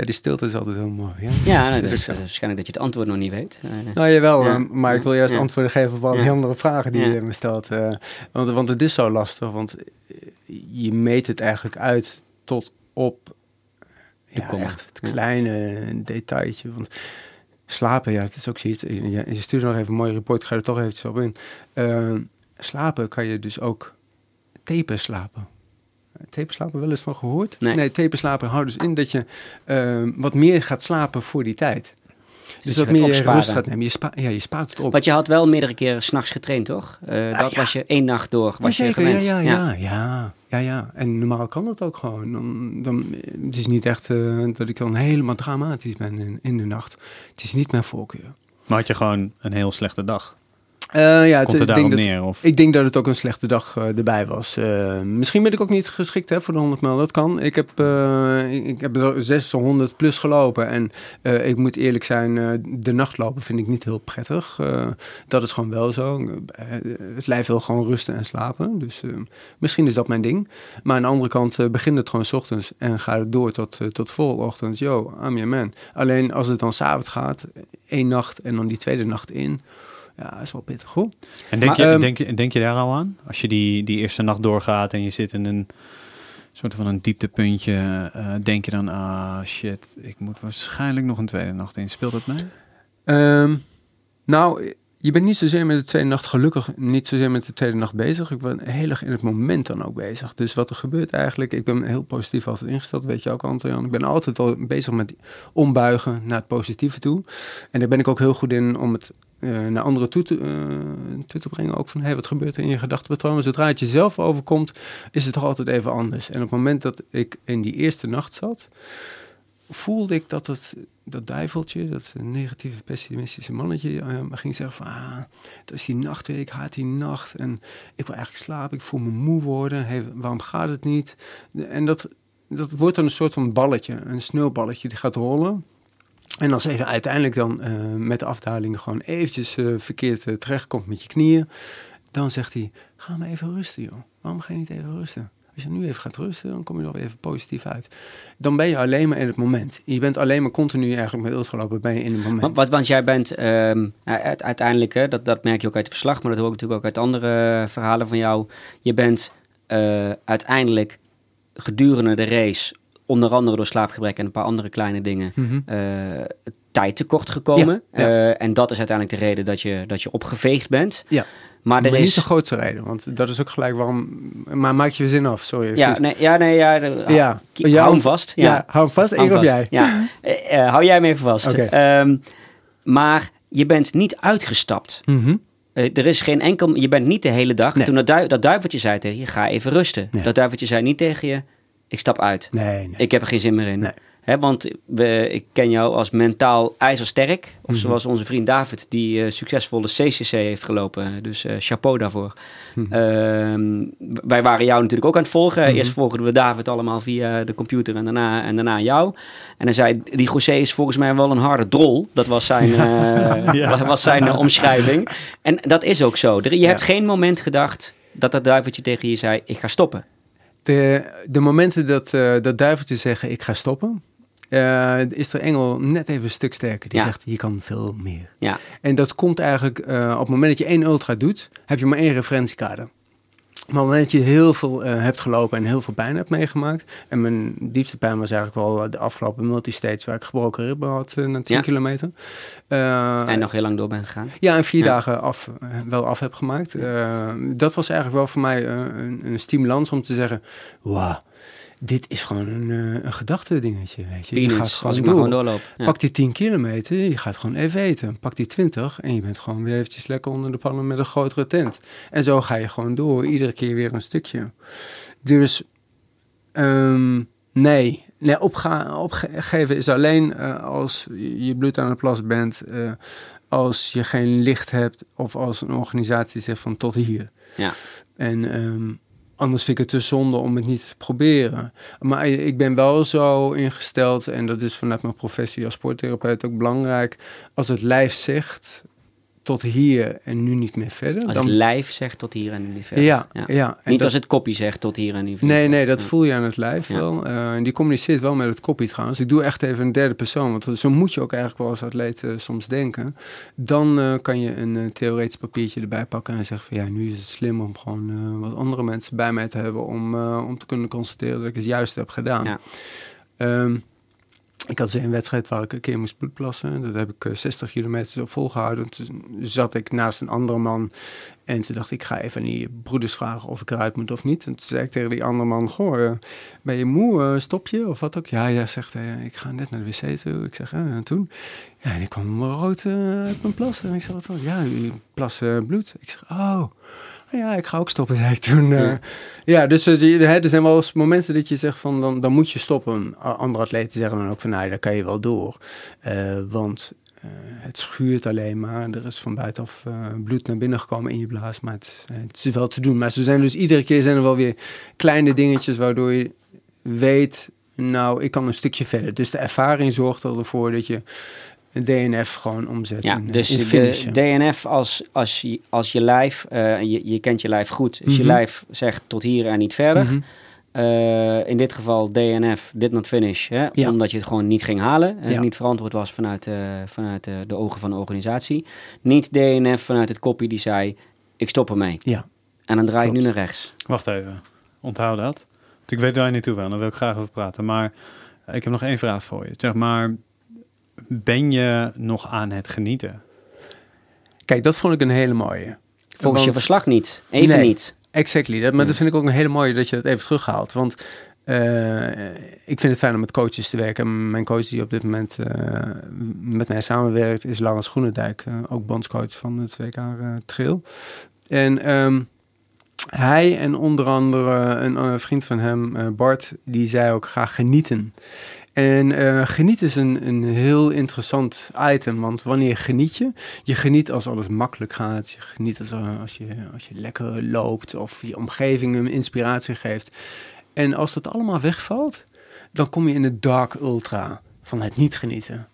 Ja, die stilte is altijd heel mooi. Ja, Ja, [laughs] dat is ook zo. waarschijnlijk dat je het antwoord nog niet weet. Eh, Nou jawel, Ja. eh, maar ik wil juist antwoorden geven op al die andere vragen die je me stelt. eh, want, want het is zo lastig, want eh, je meet het eigenlijk uit tot op ja, echt het kleine detailtje. Want slapen, ja, het is ook zoiets. Je, je stuurt nog even een mooi rapport, ik ga er toch eventjes op in. Slapen kan je dus ook taperslapen. Taperslapen wel eens van gehoord? Nee. nee taperslapen houdt dus in dat je eh, wat meer gaat slapen voor die tijd. Dus, je wat gaat meer opsparen. rust gaat nemen. Je, spa ja, je spaart het op. Want je had wel meerdere keren s'nachts getraind, toch? Eh, dat ja. was je één nacht door, was je Jazeker, gewend. Ja, ja, ja, ja, ja, ja. En normaal kan dat ook gewoon. Dan, dan, het is niet echt eh, dat ik dan helemaal dramatisch ben in, in de nacht. Het is niet mijn voorkeur. Maar had je gewoon een heel slechte dag? Eh, ja, het ik denk dat, neer? Of? Ik denk dat het ook een slechte dag eh, erbij was. Eh, misschien ben ik ook niet geschikt hè, voor de 100 mijl. Dat kan. Ik heb, ik, ik heb er 600 plus gelopen. En ik moet eerlijk zijn, de nachtlopen vind ik niet heel prettig. Dat is gewoon wel zo. Het lijf wil gewoon rusten en slapen. Dus misschien is dat mijn ding. Maar aan de andere kant begint het gewoon s ochtends. En gaat het door tot, tot vol ochtends. Yo, I'm your man. Alleen als het dan s'avonds gaat, één nacht en dan die tweede nacht in. Ja, is wel pittig hoor. En denk, Maar, je, ehm, denk, je, denk je daar al aan? Als je die, die eerste nacht doorgaat en je zit in een soort van een dieptepuntje, eh, denk je dan, ah shit, ik moet waarschijnlijk nog een tweede nacht in. Speelt dat mee? Ehm, nou, je bent niet zozeer met de tweede nacht gelukkig, niet zozeer met de tweede nacht bezig. Ik ben heel erg in het moment dan ook bezig. Dus wat er gebeurt eigenlijk, ik ben heel positief altijd ingesteld, weet je ook Anton. Ik ben altijd al bezig met ombuigen naar het positieve toe. En daar ben ik ook heel goed in om het eh, naar anderen toe te, eh, toe te brengen. Ook van, hey, wat gebeurt er in je gedachtepatroon? Zodra het jezelf overkomt, is het toch altijd even anders. En op het moment dat ik in die eerste nacht zat, voelde ik dat het, dat duiveltje, dat negatieve, pessimistische mannetje, eh, ging zeggen van, ah, het is die nacht weer, ik haat die nacht en ik wil eigenlijk slapen, ik voel me moe worden, hey, waarom gaat het niet? En dat, dat wordt dan een soort van balletje, een sneeuwballetje die gaat rollen. En als je uiteindelijk dan eh, met de afdaling gewoon eventjes eh, verkeerd eh, terechtkomt met je knieën, dan zegt hij, ga maar even rusten joh. Waarom ga je niet even rusten? Als je nu even gaat rusten, dan kom je weer even positief uit. Dan ben je alleen maar in het moment. Je bent alleen maar continu eigenlijk met ultralopen, ben je in het moment. Want, want, jij bent ehm, uiteindelijk, hè, dat, dat merk je ook uit het verslag, maar dat hoor ik natuurlijk ook uit andere verhalen van jou. Je bent uiteindelijk gedurende de race, onder andere door slaapgebrek en een paar andere kleine dingen, Mhm. eh, tijd tekort gekomen. Ja, ja. Eh, en dat is uiteindelijk de reden dat je, dat je opgeveegd bent. Ja. Maar er Maar niet is... de grootste reden, want dat is ook gelijk waarom... Maar maak je zin af, sorry. Ja, nee, ja, nee, ja, de- Ja. hou hem vast. Ja, hou hem vast, Hou ik of jij? Ja, Eh, hou jij hem even vast. Ehm, maar je bent niet uitgestapt. Mhm. Er is geen enkel, je bent niet de hele dag. Nee. Toen dat, dui- dat duiveltje zei tegen je, ga even rusten. Nee. Dat duiveltje zei niet tegen je, ik stap uit. Nee, nee. Ik heb er geen zin meer in. Nee. Want we, ik ken jou als mentaal ijzersterk. Of Mhm. zoals onze vriend David, die eh, succesvolle CCC heeft gelopen. Dus eh, chapeau daarvoor. Mhm. Ehm, wij waren jou natuurlijk ook aan het volgen. Mhm. Eerst volgden we David allemaal via de computer en daarna, en daarna jou. En hij zei, die José is volgens mij wel een harde drol. Dat was zijn, eh, [laughs] Ja. was zijn omschrijving. En dat is ook zo. Je hebt geen moment gedacht dat dat duiveltje tegen je zei, ik ga stoppen. De, de momenten dat, eh dat duiveltjes zeggen, ik ga stoppen... eh, is de engel net even een stuk sterker. Die Ja. zegt, je kan veel meer. Ja, En dat komt eigenlijk eh, op het moment dat je één ultra doet, heb je maar één referentiekader. Maar op het moment dat je heel veel eh, hebt gelopen en heel veel pijn hebt meegemaakt. En mijn diepste pijn was eigenlijk wel de afgelopen multistage waar ik gebroken ribben had eh, na 10 Ja. kilometer. Eh, en nog heel lang door ben gegaan. ja, en vier Ja. dagen af, eh, wel af heb gemaakt. Eh, dat was eigenlijk wel voor mij eh, een, een stimulans om te zeggen... Wauw, dit is gewoon een, eh, een gedachtedingetje, weet je. Je gaat gewoon als ik maar door. gewoon doorloop. Ja. Pak die 10 kilometer, je gaat gewoon even eten. Pak die 20 en je bent gewoon weer eventjes lekker onder de pannen met een grotere tent. En zo ga je gewoon door, iedere keer weer een stukje. Dus ehm, nee, nee opga opgeven is alleen eh, als je bloed aan het plassen bent, eh, als je geen licht hebt of als een organisatie zegt van tot hier. Ja. En ehm, anders vind ik het te zonde om het niet te proberen. Maar ik ben wel zo ingesteld, en dat is vanuit mijn professie als sporttherapeut ook belangrijk. Als het lijf zegt tot hier en nu niet meer verder. Als dan, het lijf zegt tot hier en niet verder. ja, ja. En Niet dat- als het kopje zegt tot hier en niet verder. Nee, nee, dat Ja. voel je aan het lijf Ja. wel. Eh, en die communiceert wel met het kopie trouwens. Ik doe echt even een derde persoon, want zo moet je ook eigenlijk wel als atleet eh, soms denken. Dan eh, kan je een theoretisch papiertje erbij pakken en zeggen van ja, nu is het slim om gewoon wat andere mensen bij mij te hebben om, om te kunnen constateren dat ik het juist heb gedaan. Ja. Ik had dus een wedstrijd waar ik een keer moest bloedplassen. Dat heb ik eh, 60 kilometer zo volgehouden. Toen zat ik naast een andere man. En toen dacht ik, ga even aan die broeders vragen of ik eruit moet of niet. En toen zei ik tegen die andere man, goh, eh, ben je moe? Eh, stop je? Of wat ook? Ja, ja, zegt hij, ik ga net naar de wc toe. Ik zeg, en toen? Ja, en ik kwam rood eh, uit mijn plas. En ik zeg, wat? Ja, u plas eh, bloed. Ik zeg, oh... Ja, ik ga ook stoppen, [laughs] zei ik toen. eh. Ja. ja, dus eh, er zijn wel eens momenten dat je zegt van dan, dan moet je stoppen. Andere atleten zeggen dan ook van nou, daar kan je wel door. Eh, want het schuurt alleen maar. Er is van buitenaf bloed naar binnen gekomen in je blaas. Maar het, is- het is wel te doen. Maar ze zijn dus iedere keer zijn er wel weer kleine dingetjes waardoor je weet, nou, ik kan een stukje verder. Dus de ervaring zorgt er ervoor dat je DNF gewoon omzet Ja, in, eh, dus in de. DNF als, als, je, als je lijf, eh, je, je kent je lijf goed, als je Mhm. lijf zegt tot hier en niet verder. Mhm. Eh, in dit geval DNF, did not finish, hè, Ja. omdat je het gewoon niet ging halen en Ja. niet verantwoord was vanuit, eh, vanuit eh, de ogen van de organisatie. Niet DNF vanuit het koppie die zei, ik stop ermee. Ja. En dan draai ik nu naar rechts. Wacht even, onthoud dat. Want ik weet waar je naartoe wil, daar wil ik graag over praten. Maar ik heb nog één vraag voor je. Zeg maar, ben je nog aan het genieten? Kijk, dat vond ik een hele mooie. Volgens je verslag niet, even Nee. niet. Exactly. Dat, maar dat vind ik ook een hele mooie dat je dat even terughaalt. Want eh, ik vind het fijn om met coaches te werken. Mijn coach die op dit moment eh, met mij samenwerkt is Laurens Groenendijk. eh, ook bondscoach van het WK eh, Trail. En ehm, hij en onder andere een eh, vriend van hem, eh, Bart, die zei ook graag genieten. En eh genieten is een, een heel interessant item, want wanneer geniet je? Je geniet als alles makkelijk gaat, je geniet als, eh, als, je, als je lekker loopt of je omgeving hem inspiratie geeft. En als dat allemaal wegvalt, dan kom je in de dark ultra van het niet genieten.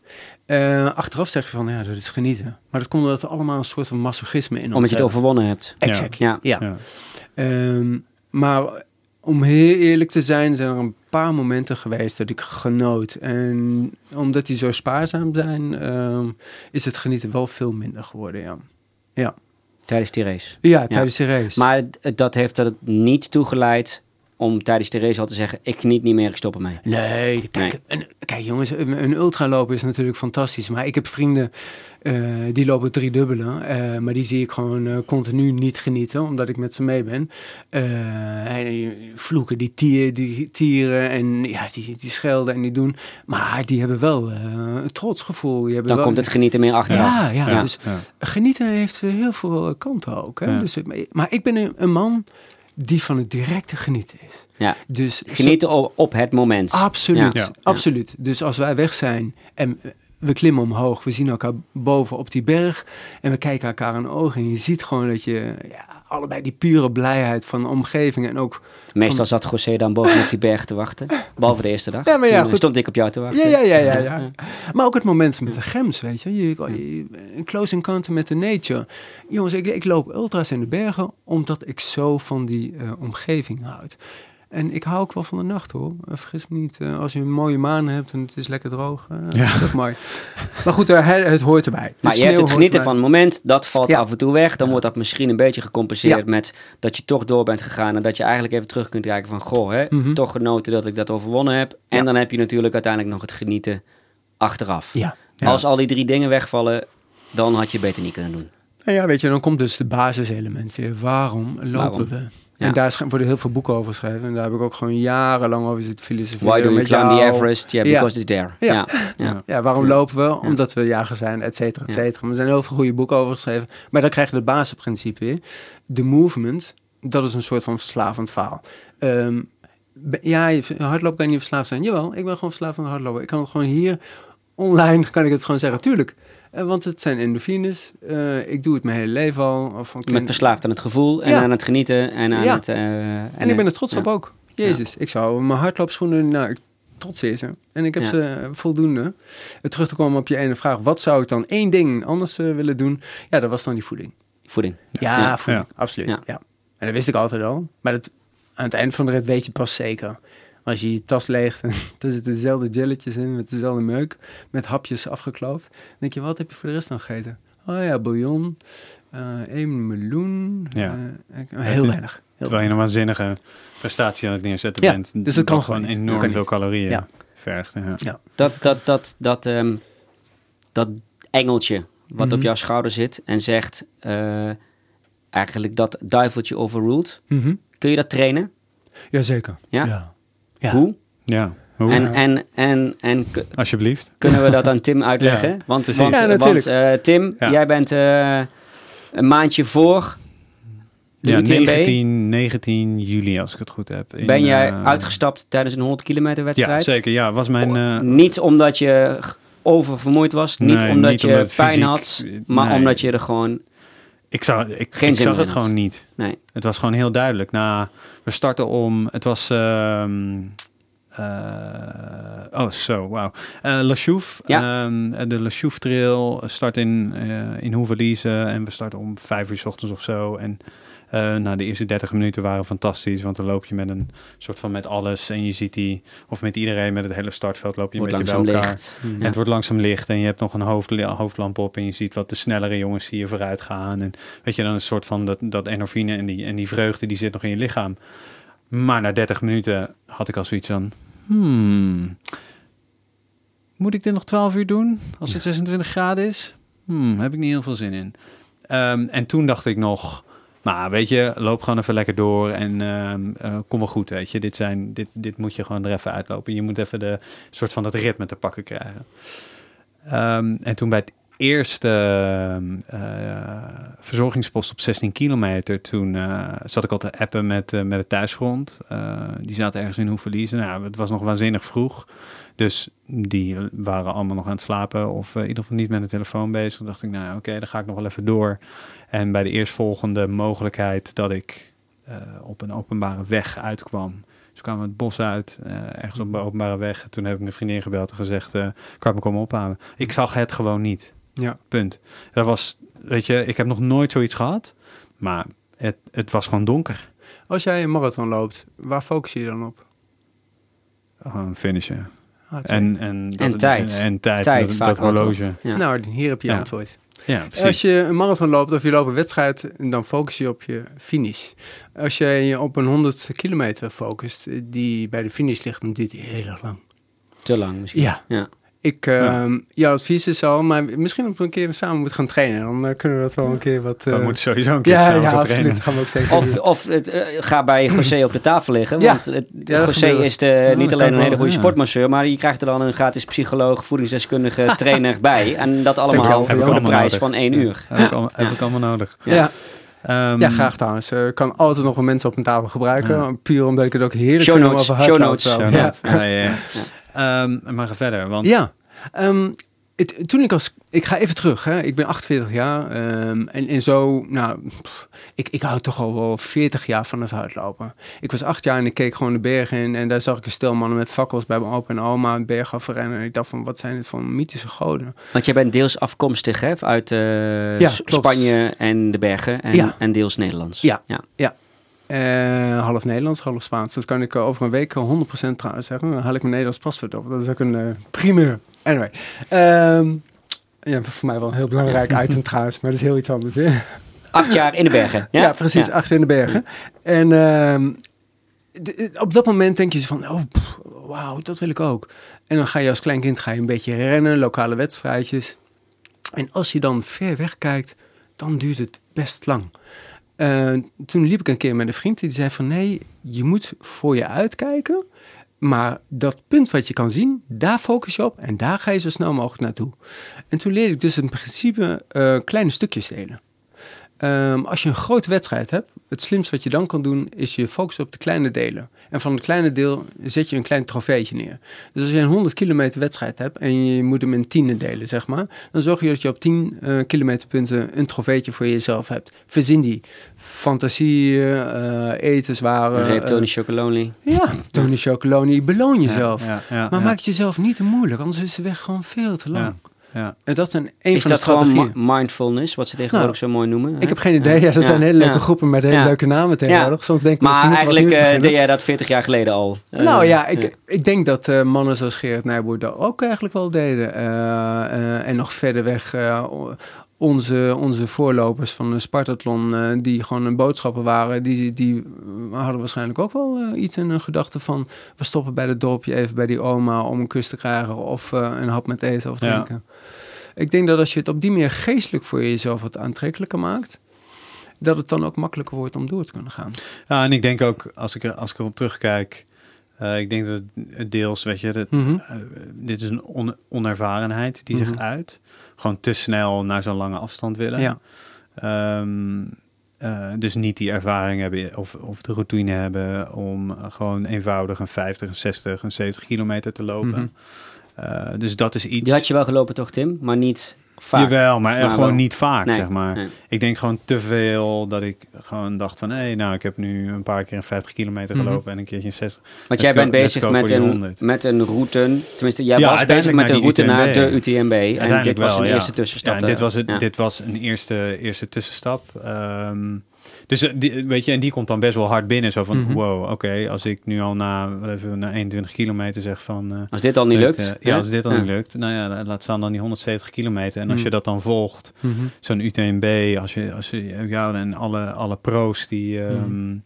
Eh, achteraf zeg je van, ja, dat is genieten. Maar dat komt omdat er allemaal een soort van masochisme in ons Omdat je het overwonnen hebt. Exact, Ja. ja. Ja. Ehm, maar om heel eerlijk te zijn, zijn er een paar momenten geweest dat ik genoot. En omdat die zo spaarzaam zijn, ehm, is het genieten wel veel minder geworden, ja. Ja, Tijdens die race. ja tijdens de race. Maar dat heeft er niet toegeleid om tijdens de race al te zeggen, ik geniet niet meer, ik stop ermee. Nee, kijk, Een, kijk jongens, een, een ultralopen is natuurlijk fantastisch. Maar ik heb vrienden eh, die lopen drie dubbele. eh, maar die zie ik gewoon eh, continu niet genieten, omdat ik met ze mee ben. Eh, en die vloeken, die, tier, die tieren en ja, die, die schelden en die doen. Maar die hebben wel eh, een trots gevoel. Die hebben Dan wel, komt het genieten meer achteraf. Ja, ja, Ja. dus Ja. genieten heeft heel veel kanten ook. Hè? Ja. Dus, maar ik ben een, een man die van het directe genieten is. Ja. Dus Genieten op, op het moment. Absoluut, Ja. absoluut. Dus als wij weg zijn en we klimmen omhoog, we zien elkaar boven op die berg en we kijken elkaar in de ogen en je ziet gewoon dat je ja, allebei die pure blijheid van de omgeving en ook... Meestal zat José dan boven op die berg te wachten. Behalve de eerste dag. Ja, maar ja, Toen, goed. stond ik op jou te wachten. Ja, ja, ja, ja, ja. Maar ook het moment met de gems, weet je. je, je een close encounter met de nature. Jongens, ik, ik loop ultra's in de bergen omdat ik zo van die eh, omgeving houd. En ik hou ook wel van de nacht hoor. Eh, vergis me niet, eh, als je een mooie maan hebt en het is lekker droog, eh, Ja. is dat mooi. Maar goed, eh, het, het hoort erbij. De Maar je hebt het genieten van het moment, dat valt Ja. af en toe weg. Dan wordt dat misschien een beetje gecompenseerd Ja. met dat je toch door bent gegaan. En dat je eigenlijk even terug kunt kijken van, goh, hè, Mhm. toch genoten dat ik dat overwonnen heb. En Ja. dan heb je natuurlijk uiteindelijk nog het genieten achteraf. Ja. Ja. Als al die drie dingen wegvallen, dan had je beter niet kunnen doen. Nou ja, weet je, dan komt dus de basiselement weer. Waarom lopen Waarom? we? Ja. En daar worden heel veel boeken over geschreven. En daar heb ik ook gewoon jarenlang over zitten filosoferen. Why do met climb the. Everest? Yeah, Ja. because it's there. Ja. Ja. Ja. Ja, waarom lopen we? Omdat we jager zijn, et cetera, et Ja. cetera. Maar er zijn heel veel goede boeken over geschreven. Maar dan krijg je het basisprincipe weer. De movement, dat is een soort van verslavend verhaal. Ehm, ja, hardlopen kan je niet verslaafd zijn. Jawel, ik ben gewoon verslaafd aan hardlopen. Ik kan het gewoon hier, online, kan ik het gewoon zeggen. Tuurlijk. Eh, want het zijn endorfines. Eh, ik doe het mijn hele leven al. Of van Je bent kind- verslaafd aan het gevoel en Ja. aan het genieten en aan Ja. het... eh, En ik ben er trots ja. op ook. Jezus, ik zou mijn hardloopschoenen, nou, ik trotseer ze. En ik heb Ja. ze voldoende. Eh, Terug te komen op je ene vraag, wat zou ik dan één ding anders willen doen? Ja, dat was dan die voeding. Voeding. Ja, Ja. voeding, absoluut. Ja. Ja. En dat wist ik altijd al. Maar dat, aan het eind van de rit weet je pas zeker. Als je je tas leegt [laughs] en er zitten dezelfde jelletjes in met dezelfde meuk, met hapjes afgekloofd, dan denk je, wat heb je voor de rest dan gegeten? Oh ja, bouillon, eh één meloen, Ja. eh, heel weinig. Heel Terwijl je een waanzinnige prestatie aan het neerzetten Ja, bent. dus dat kan gewoon niet. enorm kan veel niet. calorieën. Ja. vergt. Ja. Dat, dat, dat, dat, ehm, dat engeltje wat Mhm. op jouw schouder zit en zegt eh, eigenlijk dat duiveltje overruled. Mhm. Kun je dat trainen? Jazeker. Ja? Ja. Ja. Hoe? Ja, hoe? En, en, en, en Alsjeblieft. kunnen we dat aan Tim [laughs] uitleggen? Ja, want want, Ja, want, eh, Tim, Ja. jij bent eh, een maandje voor de Ja, UTMB. 19, 19 juli, als ik het goed heb. In, Ben jij eh, uitgestapt tijdens een 100 kilometer wedstrijd? Ja, zeker. Ja, was mijn... eh, Niet omdat je oververmoeid was, niet Nee, omdat niet je omdat pijn fysiek- had, maar nee. omdat je er gewoon... ik zag, ik, Geen ik zin zag het gewoon niet. Nee. Het was gewoon heel duidelijk. Na, we starten om... Het was... ehm eh, oh, zo, wauw. Eh La Chouffe. Ja. Ehm, de La Chouffe Trail start in, eh in. En we starten om vijf uur 's ochtends of zo. En eh nou, de eerste 30 minuten waren fantastisch. Want dan loop je met een soort van met alles. En je ziet die... Of met iedereen met het hele startveld loop je Wordt een beetje bij elkaar. En het wordt langzaam licht en je hebt nog een hoofd, hoofdlamp op en je ziet wat de snellere jongens zie je vooruit gaan. En weet je, dan een soort van dat, dat endorfine en die, en die vreugde die zit nog in je lichaam. Maar na 30 minuten had ik al zoiets van, hmm, moet ik dit nog 12 uur doen als het 26 graden is? Hmm, heb ik niet heel veel zin in. Ehm, en toen dacht ik nog, maar weet je, loop gewoon even lekker door en ehm, eh, kom wel goed, weet je. Dit, zijn, dit, dit moet je gewoon er even uitlopen. Je moet even de soort van dat ritme te pakken krijgen. Ehm, en toen bij het eerste ehm, eh, verzorgingspost op 16 kilometer, toen eh, zat ik al te appen met, met het thuisfront. Eh, die zaten ergens in Hoeverlies. Nou, het was nog waanzinnig vroeg. Dus die waren allemaal nog aan het slapen of eh, in ieder geval niet met de telefoon bezig. Toen dacht ik, nou oké, dan ga ik nog wel even door. En bij de eerstvolgende mogelijkheid dat ik eh, op een openbare weg uitkwam. Dus kwamen we het bos uit, eh, ergens op een openbare weg. Toen heb ik mijn vriendin gebeld en gezegd, kan ik me komen ophalen? Ik zag het gewoon niet. Ja. Punt. Dat was, weet je, ik heb nog nooit zoiets gehad. Maar het, het was gewoon donker. Als jij een marathon loopt, waar focus je dan op? Gewoon finishen. Ah, En, en, En tijd. En, en tijd, Tijd dat, horloge. Ja. Nou, hier heb je je Ja. antwoord. Ja, precies. Als je een marathon loopt of je loopt een wedstrijd, dan focus je op je finish. Als je je op een 100 kilometer focust, die bij de finish ligt, dan duurt die heel erg lang. Te lang misschien. Ja. ja. Ik, ehm jouw advies is al, maar misschien dat we een keer samen moeten gaan trainen. Dan eh, kunnen we dat wel een keer wat... we eh, moeten sowieso een keer ja, samen ja, gaan trainen. gaan we ook zeker Of, doen. of het, eh, ga bij [clears throat] José op de tafel liggen. Ja. Want het, Ja, José is de, niet alleen een hele goede ja. sportmasseur, maar je krijgt er dan een gratis psycholoog, voedingsdeskundige, [laughs] trainer bij. En dat allemaal voor de allemaal prijs nodig. van één Ja, uur. Heb, ik, al, heb ik allemaal nodig. ja. Ehm, ja, graag trouwens. Ik kan altijd nog wel mensen op mijn tafel gebruiken. Ja. Puur omdat ik het ook heerlijk Show vind om notes, over show notes. show Ja. notes. Ja, ja, ja. Ehm, maar ga verder, want Ja, ehm, het, toen ik als... Ik ga even terug, hè. Ik ben 48 jaar. ehm, en, en zo, nou... pff, ik, ik hou toch al wel 40 jaar van het hardlopen. Ik was acht jaar en ik keek gewoon de bergen in. En daar zag ik een stel mannen met fakkels bij mijn opa en oma een berg afrennen. En ik dacht van, wat zijn dit voor mythische goden? Want jij bent deels afkomstig hè, uit eh, Ja. Spanje en de bergen en, Ja. en deels Nederlands. Ja. ja. Eh, half Nederlands, half Spaans. Dat kan ik eh, over een week eh, 100% trouwens zeggen. Dan haal ik mijn Nederlands paspoort op. Dat is ook een eh, primeur. Anyway. Ehm, ja, voor mij wel een heel belangrijk [laughs] item trouwens. Maar dat is heel iets anders. Hè? Acht jaar in de bergen. Ja, [laughs] Ja, precies. Ja. Achter in de bergen. En ehm, op dat moment denk je van, oh, wauw, dat wil ik ook. En dan ga je als klein kind ga je een beetje rennen, lokale wedstrijdjes. En als je dan ver weg kijkt, dan duurt het best lang. Eh, toen liep ik een keer met een vriend die zei van, nee, je moet voor je uitkijken. Maar dat punt wat je kan zien, daar focus je op en daar ga je zo snel mogelijk naartoe. En toen leerde ik dus in principe eh, kleine stukjes delen. Ehm, als je een grote wedstrijd hebt, het slimste wat je dan kan doen, is je focussen op de kleine delen. En van het kleine deel zet je een klein trofeetje neer. Dus als je een 100 kilometer wedstrijd hebt en je moet hem in tienen delen, zeg maar, dan zorg je dat je op 10 eh kilometerpunten een trofeetje voor jezelf hebt. Verzin die. Fantasieën, eh etenswaren. Een reep Tony eh, Chocolonely. ja, Tony Chocoloni, beloon jezelf. Ja, ja, ja, Maar ja. maak het jezelf niet te moeilijk, anders is de weg gewoon veel te lang. Ja. En dat zijn een Is van de dat gewoon mindfulness, wat ze tegenwoordig zo mooi noemen? hè? Ik heb geen idee. Ja, er zijn hele leuke ja. groepen met hele Ja. leuke namen tegenwoordig. Soms denk ik Maar eigenlijk eh, deed jij dat 40 jaar geleden al. Eh, nou ja, ik, ja. ik denk dat eh, mannen zoals Gerard Nijboer dat ook eigenlijk wel deden. Eh, eh, en nog verder weg, eh, onze, onze voorlopers van de Spartathlon, eh, die gewoon een boodschappen waren, die, die hadden waarschijnlijk ook wel eh, iets in hun gedachten van, we stoppen bij het dorpje even bij die oma om een kus te krijgen of eh, een hap met eten of Ja. Ik denk dat als je het op die manier geestelijk voor jezelf wat aantrekkelijker maakt, dat het dan ook makkelijker wordt om door te kunnen gaan. Ja, en ik denk ook, als ik, er, als ik erop terugkijk, eh, ik denk dat het deels, weet je, dat, Mhm. eh, dit is een on- onervarenheid die Mhm. zich uit. Gewoon te snel naar zo'n lange afstand willen. Ja. Ehm, eh, dus niet die ervaring hebben of, of de routine hebben om gewoon eenvoudig een 50, een 60, een 70 kilometer te lopen. Mhm. Eh, dus dat is iets. Die had je wel gelopen toch, Tim? Maar niet vaak. Jawel, maar, Maar gewoon wel. niet vaak, Nee, zeg maar. nee. Ik denk gewoon te veel dat ik gewoon dacht van... hé, nou, ik heb nu een paar keer een 50 kilometer Mhm. gelopen... en een keertje een 60. Want Let's jij bent bezig met een, 100. met een route. Tenminste, jij Ja, was bezig met een route naar de UTMB. En dit was een ja. eerste tussenstap. Ja, en dit was, het, dit was een eerste, eerste tussenstap. Ehm, dus eh, die, weet je, en die komt dan best wel hard binnen. Zo van, Mhm. wow, oké, als ik nu al na, wat even, na 21 kilometer zeg van... eh, Als dit al niet lukt. eh, ja, als dit al Ja. niet lukt. Nou ja, laat staan dan die 170 kilometer. En als Mhm. je dat dan volgt, Mhm. zo'n UTMB, als je, als je ja, en alle, alle pro's die... ehm.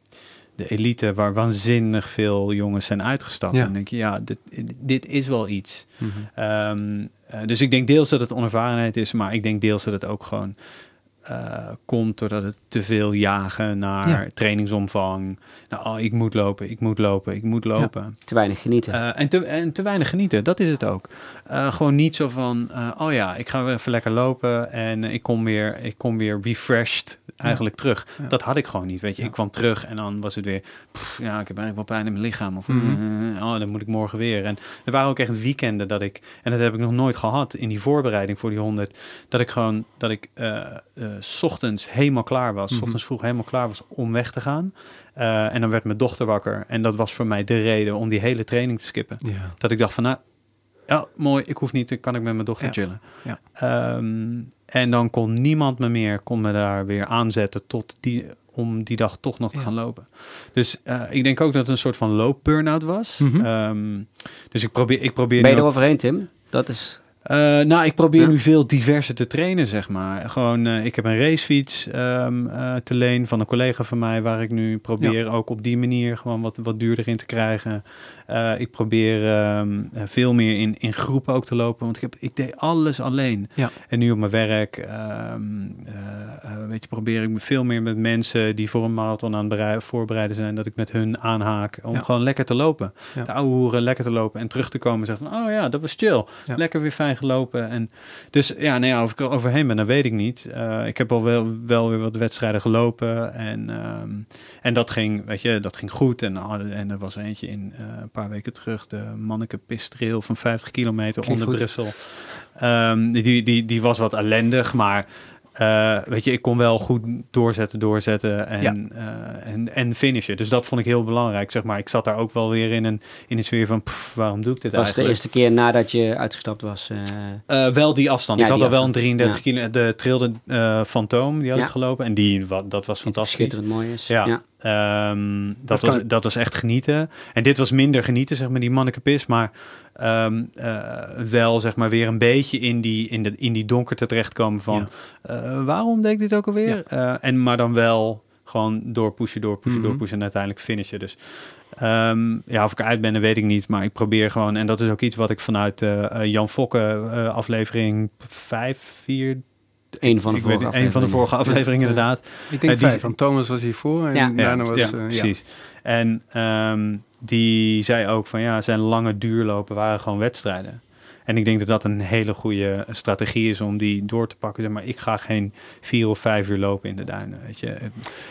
De elite, waar waanzinnig veel jongens zijn uitgestapt. Ja. En dan denk je, ja, dit, dit is wel iets. Ehm, eh, dus ik denk deels dat het onervarenheid is, maar ik denk deels dat het ook gewoon eh, komt doordat het te veel jagen naar Ja. trainingsomvang. Nou, oh, ik moet lopen, ik moet lopen, ik moet lopen. Te weinig genieten. Eh, en, te, en te weinig genieten, dat is het ook. Eh, gewoon niet zo van, eh, oh ja, ik ga weer even lekker lopen en ik kom weer, ik kom weer refreshed eigenlijk terug. Ja. Dat had ik gewoon niet, weet je. Ja. Ik kwam terug en dan was het weer, pff, ja, ik heb eigenlijk wel pijn in mijn lichaam. Of, Mhm. eh, oh, dan moet ik morgen weer. En er waren ook echt weekenden dat ik, en dat heb ik nog nooit gehad in die voorbereiding voor die 100, dat ik gewoon, dat ik 's ochtends helemaal klaar was, 's Mhm. ochtends vroeg helemaal klaar was om weg te gaan. En dan werd mijn dochter wakker. En dat was voor mij de reden om die hele training te skippen. Dat ik dacht van, nou, ja, mooi, ik hoef niet, dan kan ik met mijn dochter Ja. chillen. Ja. Ehm, en dan kon niemand me meer, kon me daar weer aanzetten tot die, om die dag toch nog te Ja. gaan lopen. Dus eh, ik denk ook dat het een soort van loop-burnout was. Mhm. Ehm, dus ik probeer, ik probeer ben je er overheen, Tim? Dat is... eh, nou, ik probeer Ja? nu veel diverser te trainen, zeg maar. Gewoon, eh, ik heb een racefiets ehm, eh, te leen van een collega van mij, waar ik nu probeer ook op die manier gewoon wat, wat duurder in te krijgen. Ik probeer ehm, eh, veel meer in, in groepen ook te lopen, want ik, heb, ik deed alles alleen. Ja. En nu op mijn werk, ehm, eh, eh, weet je, probeer ik me veel meer met mensen die voor een marathon aan het berei- voorbereiden zijn, dat ik met hun aanhaak om gewoon lekker te lopen. De ouwe hoeren, lekker te lopen en terug te komen en zeggen van, oh ja, dat was chill. Lekker weer fijn gelopen. En dus ja, nee, ja, of ik er overheen ben, dat weet ik niet. Eh, ik heb al wel, wel weer wat wedstrijden gelopen en, ehm, en dat ging, weet je, dat ging goed. En, en er was eentje in eh, een paar weken terug, de Manneke Pistrail van 50 kilometer Klinkt onder goed. Brussel. Ehm, die, die, die was wat ellendig, maar eh, weet je, ik kon wel goed doorzetten, doorzetten en, Ja. eh, en, en finishen. Dus dat vond ik heel belangrijk, zeg maar. Ik zat daar ook wel weer in een, in een sfeer van, pff, waarom doe ik dit Dat was de eigenlijk? eerste keer nadat je uitgestapt was. eh, Eh, wel die afstand. Ja, ik had al wel een afstand. 33 Ja. kilo. De trilde eh Fantoom, die had Ja. ik gelopen. En die, dat was die fantastisch. schitterend mooi is. Ja. ja. Ehm, dat, Dat was, kan- dat was echt genieten. En dit was minder genieten, zeg maar, die mannekepis. Maar ehm, eh, wel, zeg maar, weer een beetje in die, in de, in die donkerte terechtkomen van... eh, waarom deed ik dit ook alweer? Eh, en, maar dan wel gewoon doorpushen, doorpushen, Mhm. doorpushen en uiteindelijk finishen. Dus ehm, ja, of ik uit ben, dat weet ik niet. Maar ik probeer gewoon... En dat is ook iets wat ik vanuit Jan Fokke eh, aflevering 5, 4... Een van de ik vorige Een van de vorige afleveringen, inderdaad. Ik denk die- vijf, want Thomas was hiervoor en Ja. daarna was... ja, ja. precies. En ehm, die zei ook van ja, zijn lange duurlopen waren gewoon wedstrijden. En ik denk dat dat een hele goede strategie is om die door te pakken. Maar ik ga geen vier of vijf uur lopen in de duinen. Weet je.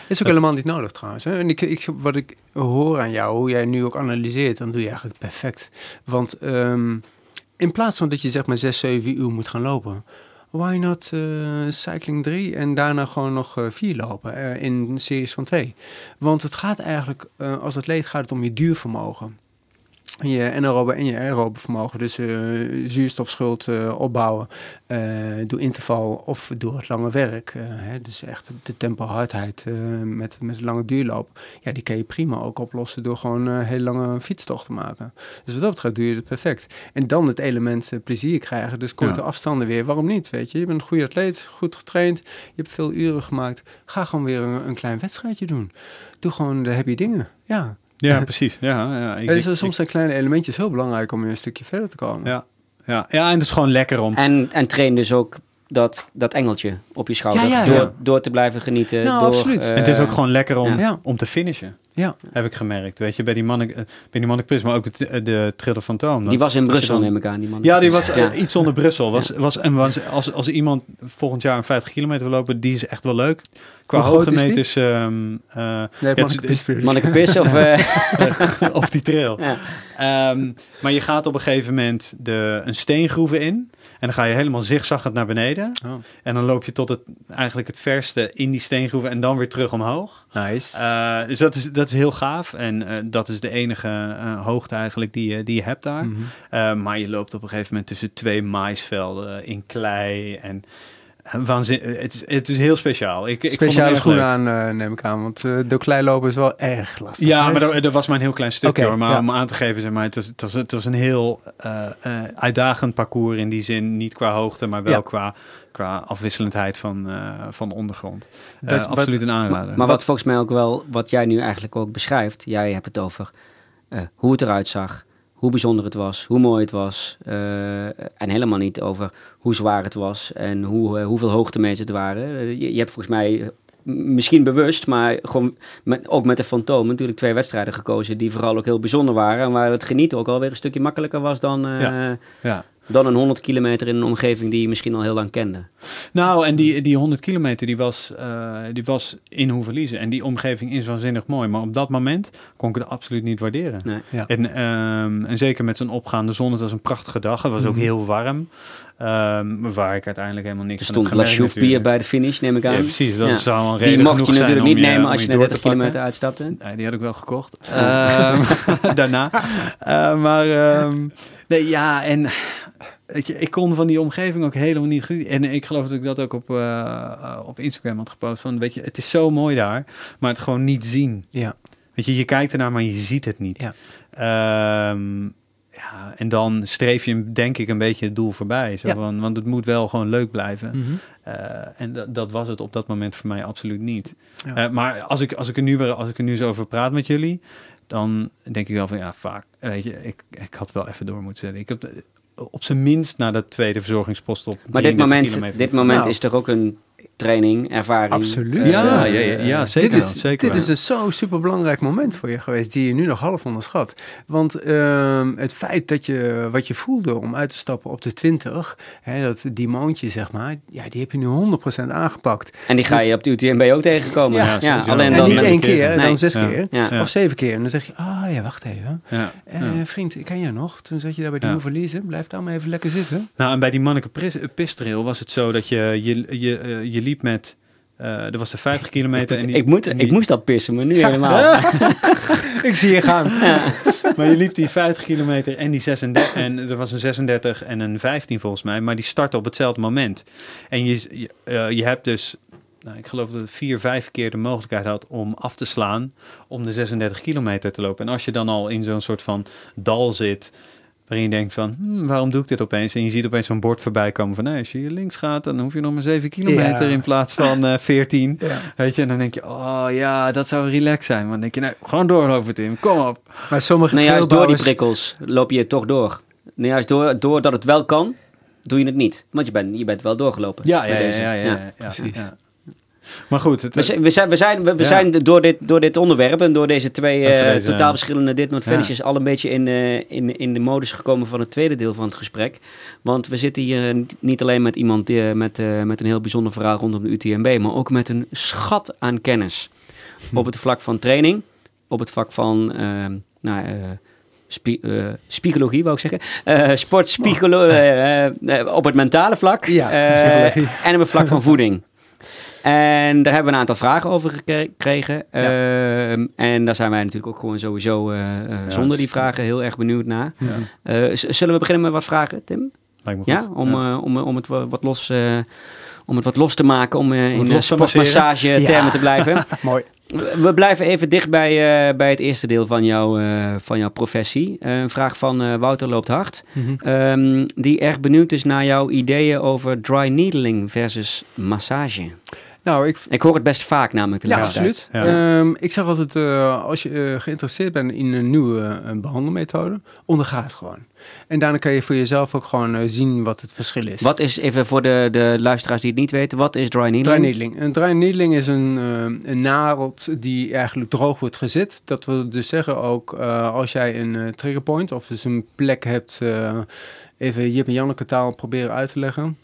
Is ook helemaal niet nodig trouwens. Hè? En ik, ik, wat ik hoor aan jou, hoe jij nu ook analyseert, dan doe je eigenlijk perfect. Want ehm, in plaats van dat je zeg maar 6, 7 uur moet gaan lopen, why not eh, cycling 3 en daarna gewoon nog eh, 4 lopen eh, in series van 2? Want het gaat eigenlijk, eh, als atleet gaat het om je duurvermogen. Je anaerobe en je aerobe vermogen. Dus eh, zuurstofschuld eh, opbouwen eh, door interval of door het lange werk. hè, dus echt de tempo hardheid eh, met, met lange duurloop. Ja, die kan je prima ook oplossen door gewoon een hele lange fietstocht te maken. Dus wat dat betreft doe je het perfect. En dan het element plezier krijgen. Dus korte Ja. afstanden weer. Waarom niet? Weet je, je bent een goede atleet, goed getraind. Je hebt veel uren gemaakt. Ga gewoon weer een, een klein wedstrijdje doen. Doe gewoon de happy dingen. Ja. Ja, precies. Ja, ja, ik, Dus ik- soms zijn kleine elementjes heel belangrijk om weer een stukje verder te komen. ja, ja, ja, en het is gewoon lekker om... En, en train dus ook dat, dat engeltje op je schouder. Ja, ja, door, ja. door te blijven genieten. Nou, door, absoluut. eh, En het is ook gewoon lekker om, Ja. om te finishen, Ja. heb ik gemerkt. Weet je, bij die Monnik, eh, bij die maar ook het, eh, de Thriller van Toom. Die was in Brussel, dan- neem ik aan. Die man. Ja, die was eh, Ja. iets onder Brussel. Was, was, en was, als, als iemand volgend jaar een 50 kilometer wil lopen, die is echt wel leuk. Qua Hoe groot is ehm eh, Nee, het mag is- ik de pispeur- Mannekepis of... eh, of die trail. [laughs] ja. Ehm, maar je gaat op een gegeven moment de, een steengroeven in. En dan ga je helemaal zigzaggend naar beneden. Oh, En dan loop je tot het, eigenlijk het verste in die steengroeven en dan weer terug omhoog. nice. Eh, dus dat is, dat is heel gaaf. En eh, dat is de enige eh, hoogte eigenlijk die, je- die je hebt daar. Mhm. Maar je loopt op een gegeven moment tussen twee maisvelden in klei. En waanzin, het, is, het is heel speciaal. Ik, ik vond het Speciale erg schoenen aan, eh, neem ik aan. Want eh de kleilopen is wel erg lastig. Ja, hè? maar dat, dat was maar een heel klein stukje hoor. Maar ja. om aan te geven, zeg maar, het was, het was, het was een heel eh, eh, uitdagend parcours in die zin. Niet qua hoogte, maar wel Ja. qua, qua afwisselendheid van, eh, van de ondergrond. Dat- wat- absoluut een aanrader. Maar wat volgens mij ook wel, wat jij nu eigenlijk ook beschrijft, jij hebt het over eh, hoe het eruit zag, hoe bijzonder het was, hoe mooi het was. eh, en helemaal niet over hoe zwaar het was en hoe, eh, hoeveel hoogtemeters het waren. Eh, je, hebt volgens mij, misschien bewust, maar gewoon met, ook met de Fantoom natuurlijk twee wedstrijden gekozen die vooral ook heel bijzonder waren. En waar het genieten ook alweer een stukje makkelijker was dan, ja. Dan een 100 kilometer in een omgeving die je misschien al heel lang kende. Nou, en die, die 100 kilometer die was, eh, die was in Hoeverliezen. En die omgeving is waanzinnig mooi. Maar op dat moment kon ik het absoluut niet waarderen. Nee. Ja. En, ehm, en zeker met zo'n opgaande zon. Het was een prachtige dag. Het was ook Mhm. heel warm. Ehm, waar ik uiteindelijk helemaal niks Er van stond heb een glas gemerkt bier bij de finish, neem ik aan. Ja, precies. Dat Ja. een Die reden mocht je natuurlijk niet nemen als je te 30 pakken. kilometer uitstapte. Nee, die had ik wel gekocht. [laughs] Ehm, [laughs] daarna. Eh, maar ehm, nee, ja, en weet je, ik kon van die omgeving ook helemaal niet genieten. En ik geloof dat ik dat ook op, eh, eh, op Instagram had gepost. Van, weet je, het is zo mooi daar, maar het gewoon niet zien. Ja. Weet je, je kijkt ernaar, maar je ziet het niet. Ja. Ehm, ja, en dan streef je denk ik een beetje het doel voorbij. Zo Ja. van, want het moet wel gewoon leuk blijven. Mhm. Eh, en dat, was het op dat moment voor mij absoluut niet. Ja. Maar als ik, als, ik er nu weer, als ik er nu zo over praat met jullie, dan denk ik wel van ja, vaak. Weet je, ik, ik had wel even door moeten zetten. Ik heb op zijn minst naar de tweede verzorgingspost op. Maar dit 33 moment, kilometer. dit moment Nou. is toch ook een training, ervaring? Absoluut. Eh, Ja, ja, ja, ja, zeker. dit is, zeker dit is een zo superbelangrijk moment voor je geweest, die je nu nog half onderschat. Want ehm, het feit dat je wat je voelde om uit te stappen op de 20, hè, dat die moontje zeg maar, ja, die heb je nu 100% aangepakt. En die ga je op de UTMB ook tegenkomen. Ja, alleen En dan... niet een één keer. keer, en Nee. dan zes Ja. keer. Of zeven keer. En dan zeg je, ah ja, wacht even. Ja, Eh. Vriend, ken je nog? Toen zat je daar bij die Ja. verliezen. Blijf daar maar even lekker zitten. Nou, en bij die Manneke Pris- Pistrail was het zo dat je, je, je, eh, je liep met. er was de 50 kilometer. en die, ik, moet, en ik moest al pissen, maar nu [laughs] helemaal. [laughs] Ik zie je gaan. Maar je liep die 50 kilometer en die 36. En er was een 36 en een 15 volgens mij. Maar die starten op hetzelfde moment. En je, je, eh, je hebt dus. Nou, ik geloof dat het vier, vijf keer de mogelijkheid had om af te slaan. om de 36 kilometer te lopen. En als je dan al in zo'n soort van dal zit. Waarin je denkt van. "Hmm, waarom doe ik dit opeens? En je ziet opeens zo'n bord voorbij komen van. Nee, als je hier links gaat, dan hoef je nog maar 7 kilometer Ja. in plaats van eh 14. Ja. Weet je, en dan denk je, oh ja, dat zou relax zijn. Maar dan denk je, nee, gewoon doorlopen, Tim. Kom op. Maar sommige Nou, juist door die prikkels loop je toch door. Nou, juist door, doordat het wel kan, doe je het niet. Want je bent, je bent wel doorgelopen. Ja, ja, ja, ja, ja, ja, ja, precies. Maar goed, het, We zijn, we zijn, we zijn, we, we Ja. zijn door, dit, door dit onderwerp en door deze twee eh, totaal verschillende dit ja. finishes al een beetje in, eh, in, in de modus gekomen van het tweede deel van het gesprek. Want we zitten hier eh, niet- alleen met iemand die, met, met een heel bijzonder verhaal rondom de UTMB, maar ook met een schat aan kennis. Hm. Op het vlak van training, op het vlak van nou, spie- eh, spiegologie, wou ik zeggen. Eh, op het mentale vlak Ja, en op het vlak van voeding. En daar hebben we een aantal vragen over gekre- gekregen. Ehm, en daar zijn wij natuurlijk ook gewoon sowieso eh, eh, zonder die vragen heel erg benieuwd naar. Ja. Eh, zullen we beginnen met wat vragen, Tim? Lijkt me Ja, om, eh, om, om, het wa- wat los, eh, om het wat los te maken, om eh, in de sportmassage termen Ja. te blijven. [laughs] Mooi. We blijven even dicht bij, eh, bij het eerste deel van, jouw eh, van jouw professie. Een vraag van eh, Wouter Loopt Hard. Ehm, die erg benieuwd is naar jouw ideeën over dry needling versus massage. Nou, ik, Ik hoor het best vaak namelijk de Ja, absoluut. Ja. Ehm, ik zeg altijd, eh, als je eh, geïnteresseerd bent in een nieuwe eh, behandelmethode, onderga het gewoon. En daarna kan je voor jezelf ook gewoon zien wat het verschil is. Wat is, even voor de, de luisteraars die het niet weten, wat is dry needling? Dry needling. Een dry needling is een, een naald die eigenlijk droog wordt gezet. Dat wil dus zeggen ook als jij een eh, trigger point of dus een plek hebt, even Jip en Janneke taal proberen uit te leggen.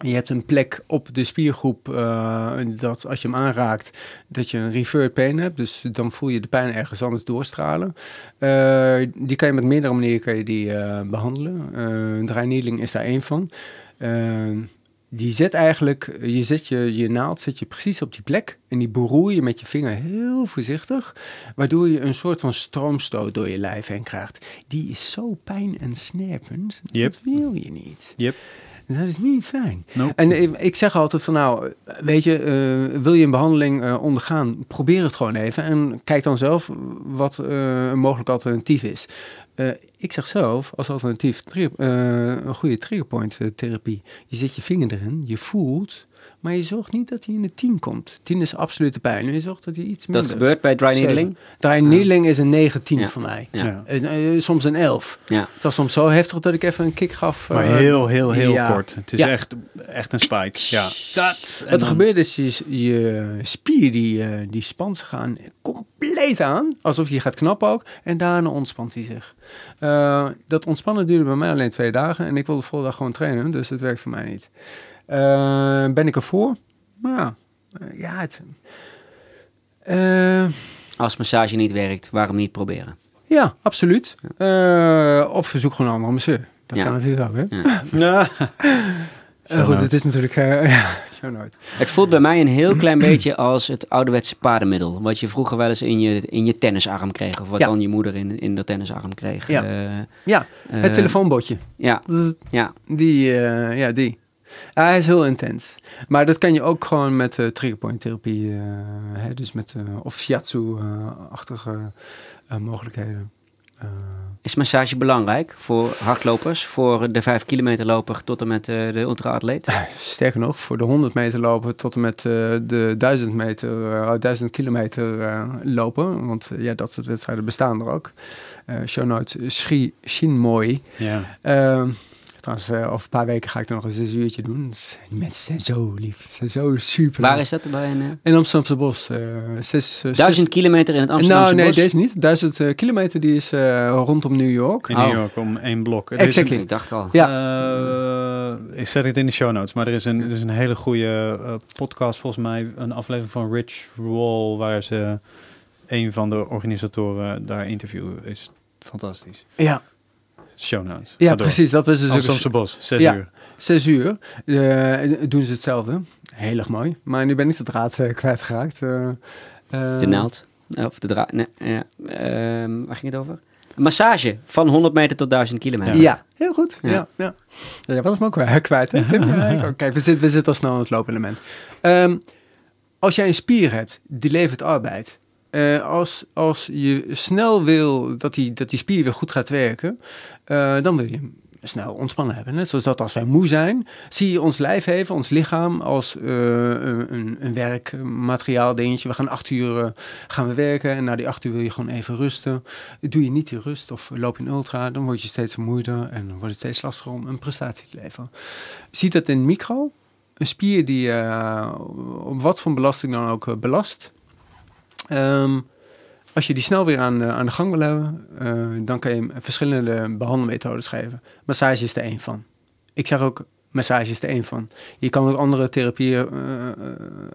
Je hebt een plek op de spiergroep eh, dat als je hem aanraakt, dat je een revert pain hebt. Dus dan voel je de pijn ergens anders doorstralen. Eh, die kan je met meerdere manieren kan je die, eh, behandelen. Uh, dry needling is daar één van. Die zet eigenlijk, je zet je, je naald zet je precies op die plek en die beroer je met je vinger heel voorzichtig, waardoor je een soort van stroomstoot door je lijf heen krijgt. Die is zo pijn- en snerpend, Yep. dat wil je niet. Yep. Dat is niet fijn. Nope. En ik, zeg altijd van nou, weet je, eh, wil je een behandeling eh, ondergaan, probeer het gewoon even en kijk dan zelf wat eh, een mogelijk alternatief is. Ik zeg zelf als alternatief een goede triggerpoint therapie. Je zet je vinger erin, je voelt, maar je zorgt niet dat hij in de 10 komt. 10 is absolute pijn. En je zorgt dat hij iets minder Dat gebeurt bij dry needling? Dry needling is een 9-10 Ja. voor mij. Ja. Ja. Eh, soms een 11. Ja. Het was soms zo heftig dat ik even een kick gaf. Maar eh, heel, heel, heel ja. kort. Het is Ja. echt, echt een spike. Ja. Dat. Wat er dan- gebeurt is, je, je spier die, eh, die spant zich aan compleet aan, alsof je gaat knappen ook, en daarna ontspant hij zich. Eh, dat ontspannen duurde bij mij alleen twee dagen en ik wilde de volgende dag gewoon trainen, dus het werkt voor mij niet. Eh, ben ik ervoor? Maar ja, eh, ja het... eh, Als massage niet werkt, waarom niet proberen? ja, absoluut. Eh, of zoek gewoon een andere masseur. Dat Ja. kan natuurlijk ook, hè? Ja. [laughs] Goed, het is natuurlijk... eh [laughs] ja, show note. Het voelt bij mij een heel klein beetje als het ouderwetse paardenmiddel. Wat je vroeger wel eens in je, in je tennisarm kreeg. Of wat Ja. dan je moeder in, in de tennisarm kreeg. Ja. Eh, Ja, het telefoonbotje. Ja, ja. Die, eh, ja, die. Ja, hij is heel intens. Maar dat kan je ook gewoon met eh triggerpoint therapie, eh, hè, dus met eh, of shiatsu-achtige mogelijkheden. Is massage belangrijk voor hardlopers? Voor de 5 kilometer loper tot en met de ultra-atleet? sterker nog, voor de 100 meter lopen tot en met de 1000 meter, eh, 1000 kilometer lopen. Want ja, dat soort wedstrijden bestaan er ook. Show notes, Sri Shinmoy. ja. Trouwens, eh, over een paar weken ga ik er nog een zes uurtje doen. Dus die mensen zijn zo lief. Ze zijn zo super Waar lief. is dat? Bij een, eh, In Amsterdamse Bos. eh zes, eh, duizend kilometer in het zes- Amsterdamse Nou, nee, bos? deze niet. Duizend eh, kilometer, die is eh, rondom New York. In Oh. New York om één blok. Exactly. een- Ik dacht al. Ja. Eh, ik zet het in de show notes, maar er is een, er is een hele goede podcast, volgens mij, een aflevering van Rich Roll, waar ze een van de organisatoren daar interviewen. Is fantastisch. Ja, Show notes. ja precies. Dat is dus ook Amsterdamse bos, zes Ja. uur. zes uur. Eh, doen ze hetzelfde. Heel erg mooi. Maar nu ben ik de draad eh, kwijtgeraakt. Eh, De naald. Of de draad. Nee, ja. Ehm, waar ging het over? Een massage van 100 meter tot 1000 kilometer. Ja, heel goed. Ja. Ja. Ja, ja. dat was me ook kwijt. kwijt hè, Tim? [laughs] Ja, ik ook. Kijk, we zitten, we zitten al snel in het loopelement. Ehm, als jij een spier hebt, die levert arbeid. Eh, als, als je snel wil dat die, dat die spier weer goed gaat werken, eh, dan wil je snel ontspannen hebben. Net zoals dat als wij moe zijn, zie je ons lijf even, ons lichaam, als eh, een, een- werkmateriaal dingetje. We gaan acht uur gaan we werken en na die acht uur wil je gewoon even rusten. Doe je niet die rust of loop je een ultra, dan word je steeds vermoeider en wordt het steeds lastiger om een prestatie te leveren. Ziet dat in micro? Een spier die eh, op wat voor belasting dan ook belast. Ehm, als je die snel weer aan, de- aan de gang wil hebben, eh, dan kan je verschillende behandelmethodes geven. Massage is er één van. Ik zeg ook, massage is er één van. Je kan ook andere therapieën eh, eh,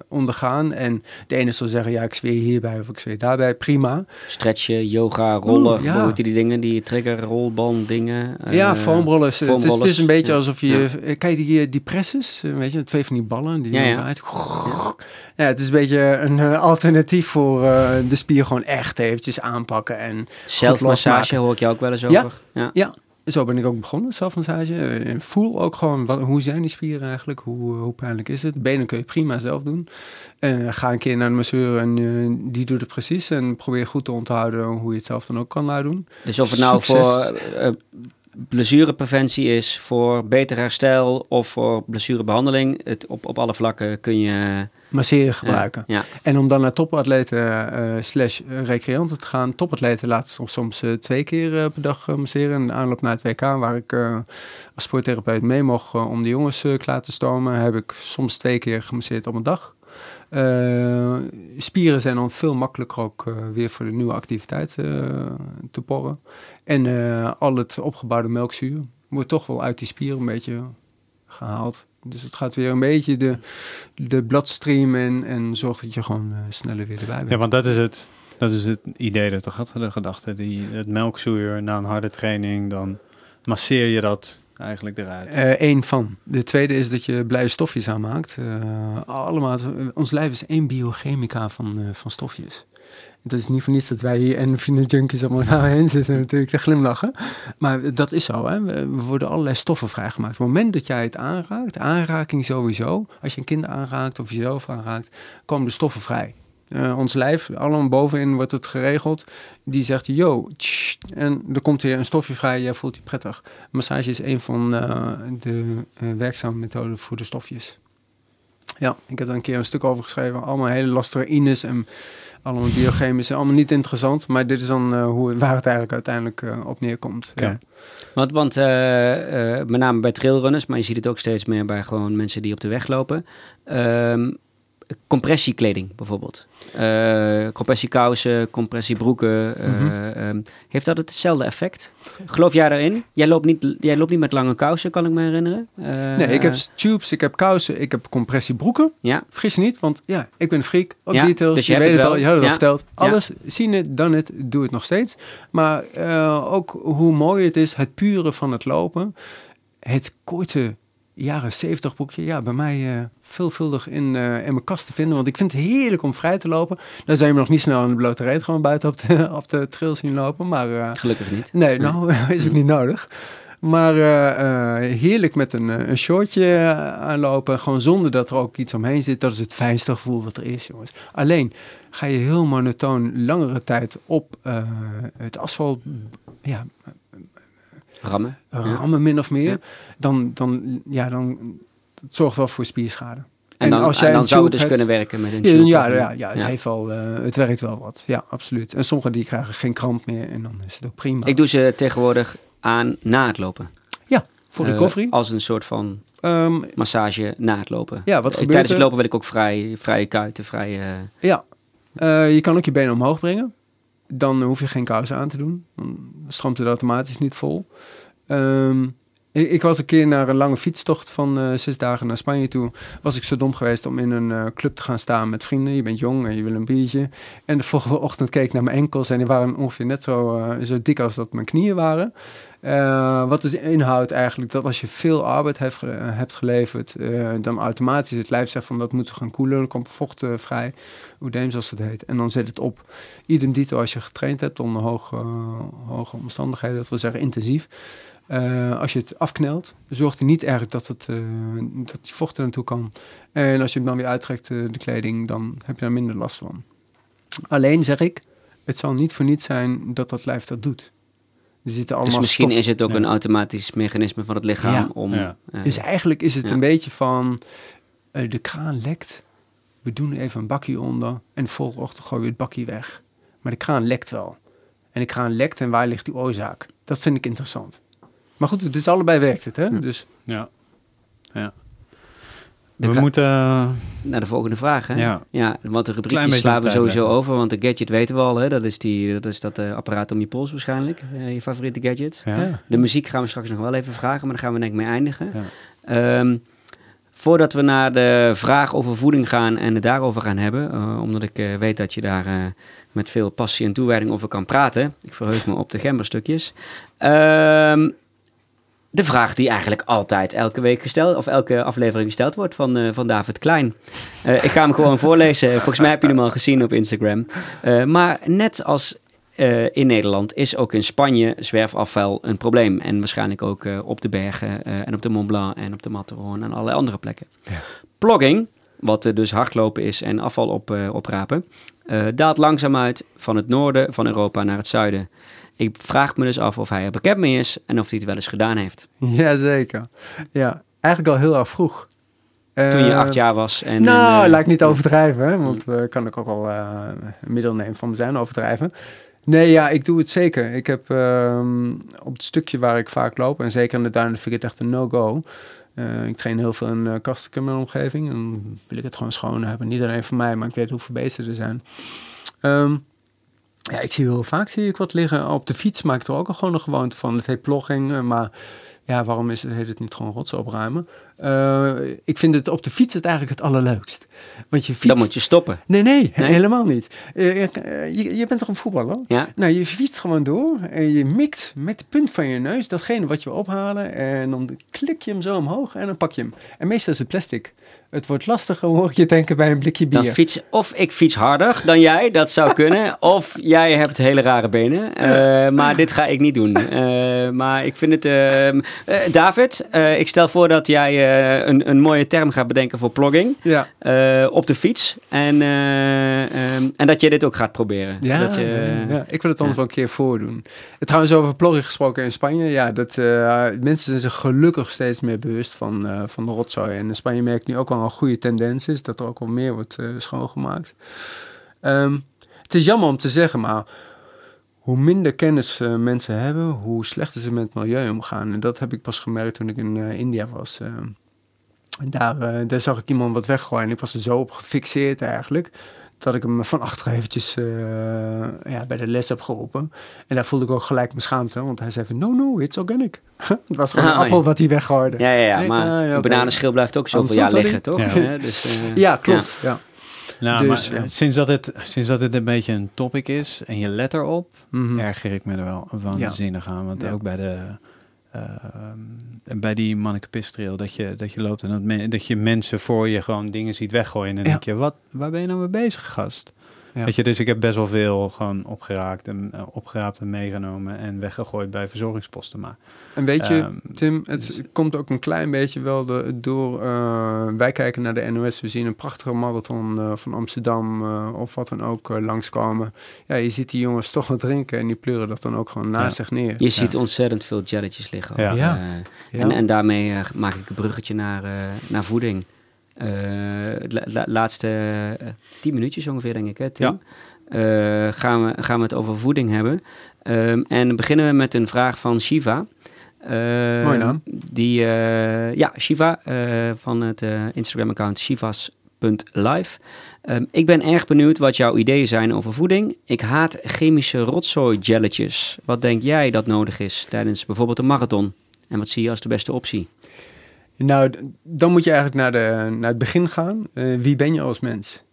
ondergaan. En de ene zal zeggen, ja, ik zweer hierbij of ik zweer daarbij. Prima. Stretchen, yoga, rollen. Oeh, ja. Hoe heet die dingen? Die trigger, rolband dingen. ja, foamrollen. Het is, het is foamrollers, een beetje ja. alsof je... eh, Kijk, die, die presses, weet je, twee van die ballen. Die Ja, ja. draait. Ja, het is een beetje een eh, alternatief voor eh, de spier gewoon echt eventjes aanpakken. En Zelfmassage hoor ik jou ook wel eens over. Ja. ja, zo ben ik ook begonnen, zelfmassage. Eh, En voel ook gewoon, wat, hoe zijn die spieren eigenlijk? Hoe, hoe pijnlijk is het? Benen kun je prima zelf doen. En ga een keer naar de masseur en die doet het precies. En probeer goed te onthouden hoe je het zelf dan ook kan nadoen. Dus of het nou Succes. voor blessurepreventie is, voor beter herstel of voor blessurebehandeling, het, op, op alle vlakken kun je Masseren gebruiken. Ja, En om dan naar topatleten eh, slash recreanten te gaan. Topatleten laten soms, soms eh, twee keer eh, per dag masseren. In de aanloop naar het WK, waar ik als sporttherapeut mee mocht om de jongens klaar te stomen, heb ik soms twee keer gemasseerd op een dag. Spieren zijn dan veel makkelijker ook weer voor de nieuwe activiteit te porren. En al het opgebouwde melkzuur wordt toch wel uit die spieren een beetje gehaald. Dus het gaat weer een beetje de, de bloodstream in en zorgt dat je gewoon eh, sneller weer erbij bent. Ja, want dat is het, dat is het idee er toch had, de gedachte. Die, het melkzuur na een harde training, dan masseer je dat eigenlijk eruit. Eén van. De tweede is dat je blije stofjes aanmaakt. Eh, allemaal, ons lijf is één biochemica van, eh, van stofjes. Het is niet voor niets dat wij hier endorfine junkies allemaal nou [laughs] heen zitten natuurlijk te glimlachen. Maar dat is zo, hè. We worden allerlei stoffen vrijgemaakt. Op het moment dat jij het aanraakt, aanraking sowieso, als je een kind aanraakt of jezelf aanraakt, komen de stoffen vrij. Eh, ons lijf, allemaal bovenin wordt het geregeld. Die zegt, yo, en er komt weer een stofje vrij, jij voelt je prettig. Massage is een van eh, de eh, werkzame methoden voor de stofjes. Ja, ik heb daar een keer een stuk over geschreven. Allemaal hele lastige en allemaal biochemische. Allemaal niet interessant, maar dit is dan eh, hoe, waar het eigenlijk uiteindelijk eh, op neerkomt. Ja. want, want eh, eh, met name bij trailrunners, maar je ziet het ook steeds meer bij gewoon mensen die op de weg lopen. Ehm, compressiekleding bijvoorbeeld. Eh compressiekousen, compressiebroeken. ehm, heeft dat hetzelfde effect? Geloof jij daarin? Jij loopt niet, jij loopt niet met lange kousen, kan ik me herinneren. Eh, Nee, ik heb tubes, ik heb kousen, ik heb compressiebroeken. Ja, Vergis je niet, want ja, ik ben een freak. Ja, details, dus je weet het al, je had het al verteld. Ja. Alles, zien het, dan het, doe het nog steeds. Maar ook hoe mooi het is, het pure van het lopen. Het korte jaren 70 boekje, ja, bij mij eh, veelvuldig in, eh, in mijn kast te vinden. Want ik vind het heerlijk om vrij te lopen. Dan zou je me nog niet snel aan de blote reet gewoon buiten op de, [laughs] op de trail zien lopen. Maar eh, gelukkig niet. Nee, nou [laughs] is ook niet nodig. Maar heerlijk met een, een shortje aanlopen. Gewoon zonder dat er ook iets omheen zit. Dat is het fijnste gevoel wat er is, jongens. Alleen ga je heel monotoon langere tijd op het asfalt ja, Rammen. rammen, min of meer. Ja. Dan, dan, ja, dan het zorgt wel voor spierschade. En dan, als jij en dan zou het dus hebt- kunnen werken met een Ja, tube ja, een- ja, ja, het, Heeft wel, eh, het werkt wel wat. Ja, absoluut. En sommigen die krijgen geen kramp meer en dan is het ook prima. Ik doe ze tegenwoordig aan na het lopen. ja, voor Eh, recovery. als een soort van Ehm, massage na het lopen. Ja, wat Eh, gebeurt Tijdens het lopen wil ik ook vrij, vrije kuiten, vrij... eh, Ja, Eh, je kan ook je benen omhoog brengen. Dan hoef je geen kousen aan te doen. Dan stroomt het automatisch niet vol. Ehm, ik, ik was een keer naar een lange fietstocht van eh, zes dagen naar Spanje toe. Was ik zo dom geweest om in een eh, club te gaan staan met vrienden. Je bent jong en je wil een biertje. En de volgende ochtend keek ik naar mijn enkels en die waren ongeveer net zo, eh, zo dik als dat mijn knieën waren. Eh, wat dus inhoudt eigenlijk dat als je veel arbeid hebt geleverd, eh, dan automatisch het lijf zegt van dat moet gaan koelen, dan komt vocht eh, vrij, oedeem zoals het heet. En dan zet het op. Idem dito als je getraind hebt onder hoge, hoge omstandigheden, dat wil zeggen intensief. Als je het afknelt, zorgt er niet erg dat, het, dat je vocht er naartoe kan. En als je hem dan weer uittrekt, de kleding, dan heb je daar minder last van. Alleen zeg ik, het zal niet voor niets zijn dat dat lijf dat doet. Er zitten allemaal dus misschien is het ook Ja. een automatisch mechanisme van het lichaam Ja. om... Ja. Dus eigenlijk is het Ja. een beetje van eh, de kraan lekt. We doen even een bakje onder en de volgende ochtend gooien we het bakje weg. Maar de kraan lekt wel. En de kraan lekt en waar ligt die oorzaak? Dat vind ik interessant. Maar goed, dus allebei werkt het, hè? Ja. Dus Ja. ja. De We moeten... eh, Naar de volgende vraag, hè? Ja. ja want de rubriekjes slaan we sowieso over, want de gadget weten we al, hè? Dat is, die, dat, is dat eh, apparaat om je pols waarschijnlijk, eh, je favoriete gadget. ja. De muziek gaan we straks nog wel even vragen, maar daar gaan we denk ik mee eindigen. Ja. Ehm, voordat we naar de vraag over voeding gaan en het daarover gaan hebben, eh, omdat ik eh, weet dat je daar eh, met veel passie en toewijding over kan praten. Ik verheug me op de gemberstukjes. Ehm de vraag die eigenlijk altijd elke week gesteld, of elke aflevering gesteld wordt van, eh, van David Klein. Eh, ik ga hem gewoon [laughs] voorlezen. Volgens mij heb je hem al gezien op Instagram. Eh, maar net als in Nederland is ook in Spanje zwerfafval een probleem. En waarschijnlijk ook op de bergen en op de Mont Blanc en op de Matterhorn en allerlei andere plekken. Plogging, wat dus hardlopen is en afval op, oprapen, daalt langzaam uit van het noorden van Europa naar het zuiden. Ik vraag me dus af of hij er bekend mee is en of hij het wel eens gedaan heeft. [laughs] Jazeker. Ja, eigenlijk al heel erg vroeg. Toen je Eh, acht jaar was. En, nou, laat ik niet overdrijven, hè, want uh, kan ik ook al uh, een middel nemen van zijn overdrijven. Nee, ja, ik doe het zeker. Ik heb um, op het stukje waar ik vaak loop, en zeker in de duinen vind ik het echt een no-go. Uh, ik train heel veel in uh, Kastikum in mijn omgeving. En dan wil ik het gewoon schoon hebben. Niet alleen voor mij, maar ik weet hoeveel beesten er zijn. Um, ja, ik zie heel vaak zie ik wat liggen. Op de fiets maak ik er ook al gewoon een gewoonte van. Het heet plogging, maar ja, waarom is het, heet het niet gewoon rotsen opruimen? Uh, ik vind het op de fiets het eigenlijk het allerleukst. Want je fietst... Dan moet je stoppen. Nee, nee, nee? helemaal niet. Uh, je, je, bent toch een voetballer? Ja. Nou, je fietst gewoon door en je mikt met de punt van je neus datgene wat je wil ophalen. En dan klik je hem zo omhoog en dan pak je hem. En meestal is het plastic. Het wordt lastiger, hoor je denken, bij een blikje bier. Dan fiets, of ik fiets harder dan jij, dat zou [laughs] kunnen. of jij hebt hele rare benen. Uh, maar dit ga ik niet doen. [laughs] Maar ik vind het... Uh, David, ik stel voor dat jij een, een mooie term gaat bedenken voor plogging. Ja. op de fiets. En, um, en dat je dit ook gaat proberen. Ja, dat je, ja. ik wil het anders wel een keer voordoen. Trouwens, over plogging gesproken in Spanje. Ja, dat, mensen zijn zich gelukkig steeds meer bewust van, van de rotzooi. En in Spanje merk nu ook wel een goede tendens is, dat er ook wel meer wordt uh, schoongemaakt. Um, het is jammer om te zeggen, maar hoe minder kennis uh, mensen hebben, hoe slechter ze met het milieu omgaan. En dat heb ik pas gemerkt toen ik in uh, India was. Daar, daar zag ik iemand wat weggooien en ik was er zo op gefixeerd eigenlijk dat ik hem van achter eventjes uh, ja, bij de les heb geroepen. En daar voelde ik ook gelijk mijn schaamte, want hij zei van, no, no, it's organic. [laughs] het was gewoon oh, een appel ja. wat hij weggooide. Ja, ja, ja nee, maar uh, ja, een bananenschil blijft ook zoveel jaar liggen, toch? Ja, dus, uh, [laughs] ja klopt. Ja. Nou, dus, maar sinds, dat het, sinds dat het een beetje een topic is en je let erop, mm -hmm. erger ik me er wel waanzinnig aan. Want ook bij de... Uh, bij die Manneke dat je, dat je loopt en dat, me, dat je mensen voor je gewoon dingen ziet weggooien. En dan ja. denk je, wat, waar ben je nou mee bezig, gast? Ja. Weet je, dus ik heb best wel veel gewoon opgeraakt en uh, opgeraapt en meegenomen en weggegooid bij verzorgingsposten. Maar, en weet je, um, Tim, het dus, komt ook een klein beetje wel de, door. Uh, wij kijken naar de NOS, we zien een prachtige marathon uh, van Amsterdam of wat dan ook langskomen. Ja, je ziet die jongens toch wat drinken en die pleuren dat dan ook gewoon naast ja. zich neer. Je ziet ontzettend veel jelletjes liggen. Ja. ja. En, en daarmee maak ik een bruggetje naar, naar voeding. Uh, la laatste uh, tien minuutjes ongeveer, denk ik, hè, Tim? Ja. Uh, gaan, we, gaan we het over voeding hebben. Um, en beginnen we met een vraag van Shiva. Mooi naam. Die, ja, Shiva van het Instagram-account shivas.live. Um, ik ben erg benieuwd wat jouw ideeën zijn over voeding. Ik haat chemische rotzooi-jelletjes. Wat denk jij dat nodig is tijdens bijvoorbeeld een marathon? En wat zie je als de beste optie? Nou, dan moet je eigenlijk naar, de, naar het begin gaan. Uh, wie ben je als mens?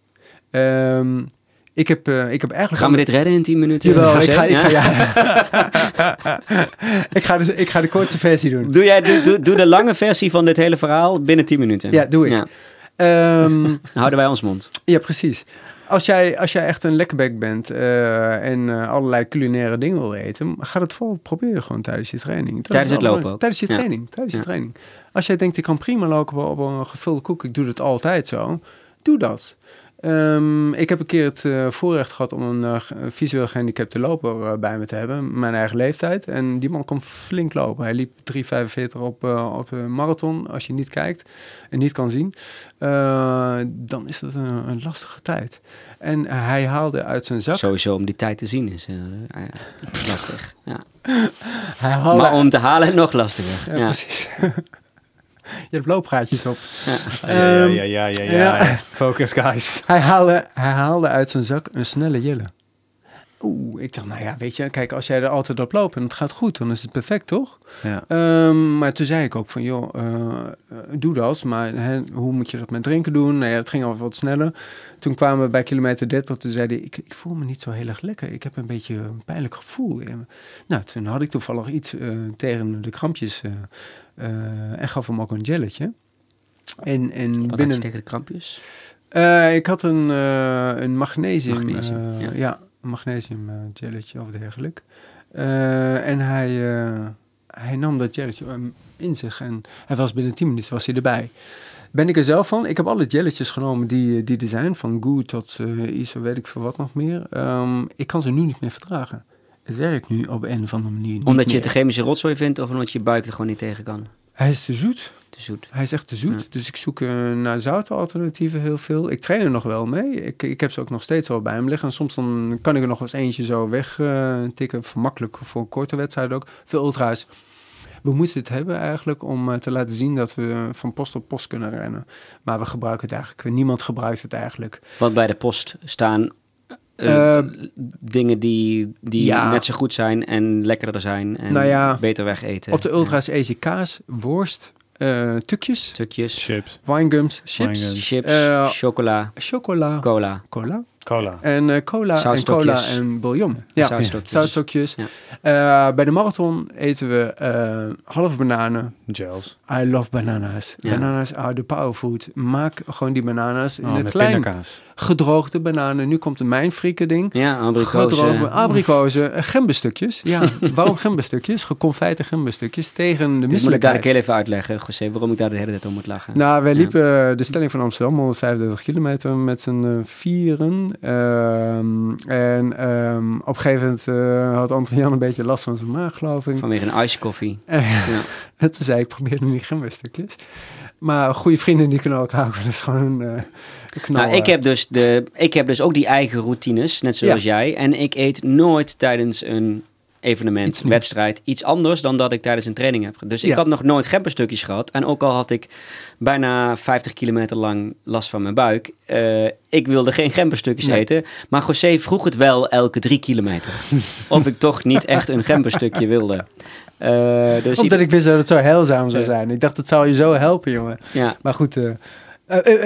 Um, ik, heb, uh, ik heb eigenlijk... Gaan we dit redden in 10 minuten? Jawel, ik ga, ik, ga, ja. [laughs] [laughs] ik, ga dus, ik ga de kortste versie doen. Doe, jij, doe, doe, doe de lange versie van dit hele verhaal binnen 10 minuten. Ja, doe ik. Ja. [laughs] Um, houden wij ons mond. Ja, precies. Als jij, als jij echt een lekkerbek bent uh, en uh, allerlei culinaire dingen wil eten, ga dat vooral proberen gewoon tijdens je training. Dat tijdens het lopen. Tijdens je training. Ja. Tijdens je ja. training. Als jij denkt, ik kan prima lopen op een gevulde koek, ik doe dat altijd zo, doe dat. Um, ik heb een keer het uh, voorrecht gehad om een uh, visueel gehandicapte loper uh, bij me te hebben, mijn eigen leeftijd. En die man kon flink lopen. Hij liep 3,45 op, op de marathon. Als je niet kijkt en niet kan zien, dan is dat een, een, lastige tijd. En hij haalde uit zijn zak... Sowieso om die tijd te zien is lastig. Ja. [laughs] hij haalde... Maar om te halen nog lastiger. Ja, ja. precies. [laughs] Je hebt looppraatjes op. Ja. Ja, ja, ja, ja, ja, ja. Focus, guys. Hij haalde, hij haalde uit zijn zak een snelle jelle. Oeh, ik dacht, nou ja, weet je, kijk, als jij er altijd op loopt en het gaat goed, dan is het perfect, toch? Ja. Ehm, maar toen zei ik ook van, joh, eh, eh, doe dat, maar hè, hoe moet je dat met drinken doen? Nou ja, dat ging al wat sneller. Toen kwamen we bij kilometer 30, toen zei hij, ik, ik voel me niet zo heel erg lekker. Ik heb een beetje een pijnlijk gevoel. Nou, toen had ik toevallig iets eh, tegen de krampjes en gaf hem ook een gelletje. En, en Wat had je binnen... tegen de krampjes? Ik had een, een magnesium, Magnesium, ja. ja. Magnesium eh, gelletje of dergelijke. Eh, en hij, eh, hij nam dat gelletje in zich en hij was binnen 10 minuten was hij erbij. Ben ik er zelf van? Ik heb alle jelletjes genomen die, die er zijn, van Goo tot eh ISO, weet ik veel wat nog meer. Ehm, ik kan ze nu niet meer verdragen. Het werkt nu op een of andere manier Omdat je het de chemische rotzooi vindt of omdat je buik er gewoon niet tegen kan? Hij is te zoet. Te zoet. Hij is echt te zoet. Ja. Dus ik zoek eh, naar zoute alternatieven heel veel. Ik train er nog wel mee. Ik, ik heb ze ook nog steeds al bij me liggen. En soms dan kan ik er nog eens eentje zo wegtikken. tikken. voor makkelijk voor korte wedstrijden ook. Veel ultra's. We moeten het hebben eigenlijk om eh, te laten zien dat we van post op post kunnen rennen. Maar we gebruiken het eigenlijk. Niemand gebruikt het eigenlijk. Want bij de post staan eh, Eh, dingen die, die ja. net zo goed zijn en lekkerder zijn en Nou ja, beter wegeten. Op de ultra's eet je kaas, worst, eh tukjes, Stukjes, Chips, winegums, chips, Winegums. chips, Eh, chocola, chocola, cola, cola cola. en eh, cola en cola en bouillon. Ja, zoutstokjes. zoutstokjes. Ja. Eh, bij de marathon eten we eh halve bananen. Gels. I love bananas. Ja. Bananas are the power food. Maak gewoon die bananas in Oh, het met klein. pindakaas. Gedroogde bananen. Nu komt de mijnfrieken ding. Ja, Gedroogde abrikozen. abrikozen, [laughs] eh, gemberstukjes. Ja, waarom gemberstukjes? Geconfijte gemberstukjes tegen de Dit moet ik daar misselijkheid. heel even uitleggen, José, waarom ik daar de hele tijd om moet lachen. Nou, wij liepen eh, de stelling van Amsterdam, 135 kilometer met z'n eh, Ehm, en ehm, op een gegeven moment eh, had Anton-Jan een beetje last van zijn maag, geloof ik. Vanwege een ijskoffie. [laughs] Ja. en toen zei ik, probeer nu niet gemberstukjes. Maar goede vrienden, die kunnen ook wel eens gewoon eh knallen. Nou, ik heb, dus de, ik heb dus ook die eigen routines, net zoals jij. En ik eet nooit tijdens een evenement, Iets wedstrijd, iets anders dan dat ik tijdens een training heb. Dus ik Ja. had nog nooit gemberstukjes gehad. En ook al had ik bijna 50 kilometer lang last van mijn buik, eh, ik wilde geen gemberstukjes Nee. eten. Maar José vroeg het wel elke drie kilometer. [laughs] of ik toch niet echt een gemberstukje wilde. Eh, dus Omdat ik wist dat het zo heilzaam zou zijn. Ik dacht, het zou je zo helpen, jongen. ja, Maar goed, eh,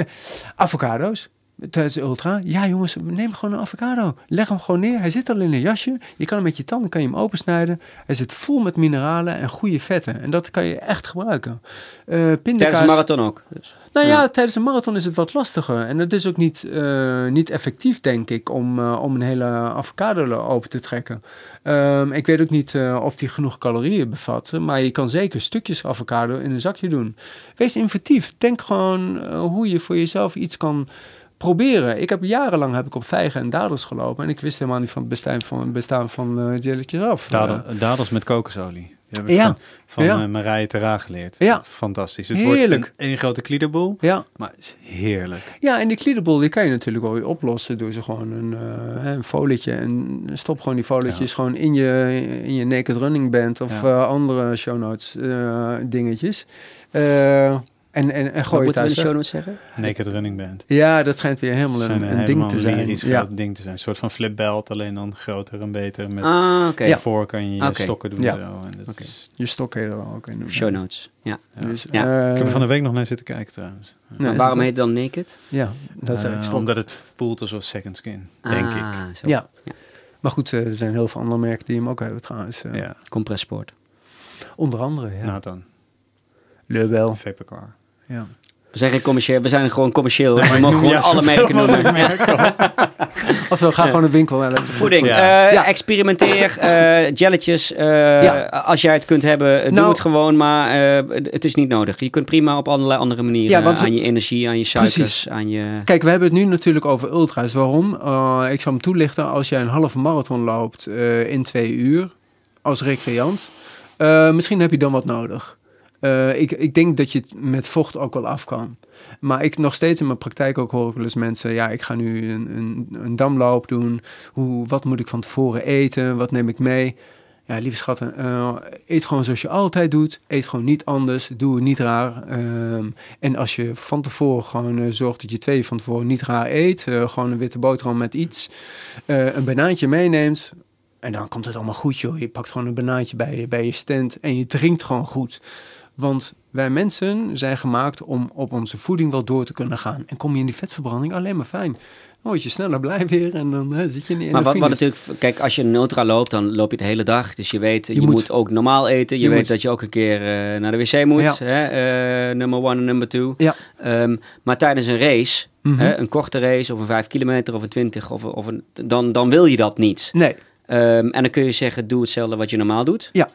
avocado's. Tijdens de ultra. Ja, jongens, neem gewoon een avocado. Leg hem gewoon neer. Hij zit al in een jasje. Je kan hem met je tanden kan je hem opensnijden. Hij zit vol met mineralen en goede vetten. En dat kan je echt gebruiken. Eh pindakaas. tijdens een marathon ook. Dus. Nou ja, Ja. tijdens een marathon is het wat lastiger. En het is ook niet, eh, niet effectief, denk ik, om, eh, om een hele avocado open te trekken. Ehm, ik weet ook niet of die genoeg calorieën bevat. Maar je kan zeker stukjes avocado in een zakje doen. Wees inventief. Denk gewoon hoe je voor jezelf iets kan proberen. Ik heb jarenlang heb ik op vijgen en dadels gelopen. En ik wist helemaal niet van het bestaan van, bestaan van eh jelletjes af. Dadel- Eh, dadels met kokosolie. Die heb ik Ja. van, van Ja. eh, Marije Terra geleerd. Ja. Fantastisch. Het Heerlijk. wordt een, grote kliederboel, ja. maar is heerlijk. Ja, en die kliederbol die kan je natuurlijk wel weer oplossen door ze gewoon een, een folietje en stop gewoon die folietjes gewoon in je, in je Naked Running Band of andere show notes dingetjes. En, en, en Wat gooi je moeten we in de weg. show notes zeggen? Naked Running Band. Ja, dat schijnt weer helemaal Het een, een ding te zijn. lyrisch Ja. ding te zijn. Een soort van flipbelt, alleen dan groter en beter. Met Ah, oké. Ja. voor kan je je stokken doen. Ja. en zo. En dat Oké. is- Je stok kun je er wel ook in doen. Show notes. Ja. ja. Dus, Ja. eh, ik heb er van de week nog naar zitten kijken trouwens. is waarom het- heet het dan naked? Ja, dat is Eh, stok. Omdat het voelt alsof second skin, denk ik. Ah, Zo. Ja. Ja. Maar goed, eh, er zijn heel veel andere merken die hem ook hebben trouwens. eh, Ja, Compressport. Onder andere, ja. nou dan. Lebel. Vaporcar. Ja. We zijn geen commercieel, we zijn gewoon commercieel. We mogen gewoon alle merken noemen. merken. [laughs] Ofwel, ga gewoon een winkel en let Voeding. Ja. Eh, Ja. Experimenteer. eh jelletjes. eh, Ja. Als jij het kunt hebben, doe Nou- het gewoon. Maar eh, het is niet nodig. Je kunt prima op allerlei andere manieren. Ja, want- aan je energie, aan je suikers, Precies. aan je... Kijk, we hebben het nu natuurlijk over ultra's. Waarom? Eh, ik zal hem toelichten. Als jij een halve marathon loopt eh, in twee uur als recreant, eh, misschien heb je dan wat nodig. Eh, ik, ik denk dat je het met vocht ook wel af kan. Maar ik nog steeds in mijn praktijk ook hoor ik mensen... ja, ik ga nu een, een, een damloop doen. Hoe, wat moet ik van tevoren eten? Wat neem ik mee? ja, lieve schatten, eh, eet gewoon zoals je altijd doet. Eet gewoon niet anders. Doe het niet raar. Ehm, en als je van tevoren gewoon eh, zorgt dat je twee van tevoren niet raar eet. gewoon een witte boterham met iets. een banaantje meeneemt. En dan komt het allemaal goed, joh. Je pakt gewoon een banaantje bij, bij je stand en je drinkt gewoon goed. Want wij mensen zijn gemaakt om op onze voeding wel door te kunnen gaan. En kom je in die vetverbranding, alleen maar fijn. Dan word je sneller blij weer en dan hè, zit je in de Maar wat, wat natuurlijk, kijk, als je een ultra loopt, dan loop je de hele dag. Dus je weet, je, Je moet, moet- ook normaal eten. Je, Je weet moet- dat je ook een keer eh, naar de wc moet. Ja. Hè? eh, nummer one en nummer two. Ja. Ehm, maar tijdens een race, Mhm. hè, een korte race of een 5 kilometer of een 20, of, of een, dan, dan wil je dat niet. Nee, Ehm, en dan kun je zeggen, doe hetzelfde wat je normaal doet. Ja.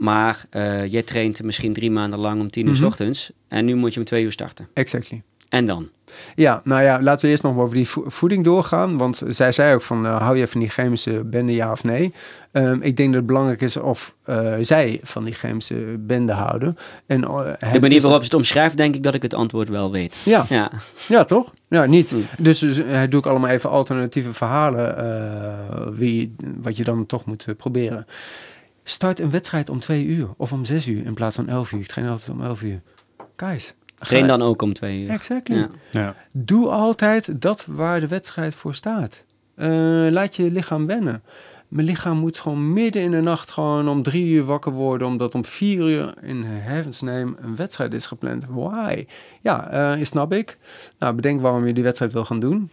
Maar eh jij traint misschien drie maanden lang om tien uur s Mhm. ochtends. En nu moet je om twee uur starten. exactly. En dan? Ja, nou ja, laten we eerst nog over die vo- voeding doorgaan. Want zij zei ook van, eh, hou je van die chemische bende, ja of nee? Ehm, ik denk dat het belangrijk is of eh, zij van die chemische bende houden. En, De manier waarop ze het omschrijft, denk ik dat ik het antwoord wel weet. Ja, Ja, ja, toch? Ja, niet. Hmm. Dus, dus doe ik allemaal even alternatieve verhalen, wie, wat je dan toch moet proberen. Start een wedstrijd om twee uur of om zes uur in plaats van elf uur. Ik train altijd om elf uur. Guys. train ga- dan ook om twee uur. Exactly. Ja. Ja. Doe altijd dat waar de wedstrijd voor staat. Eh, laat je lichaam wennen. Mijn lichaam moet gewoon midden in de nacht gewoon om drie uur wakker worden, omdat om vier uur in heavens name een wedstrijd is gepland. Why? Ja, eh, snap ik. Nou, bedenk waarom je die wedstrijd wil gaan doen.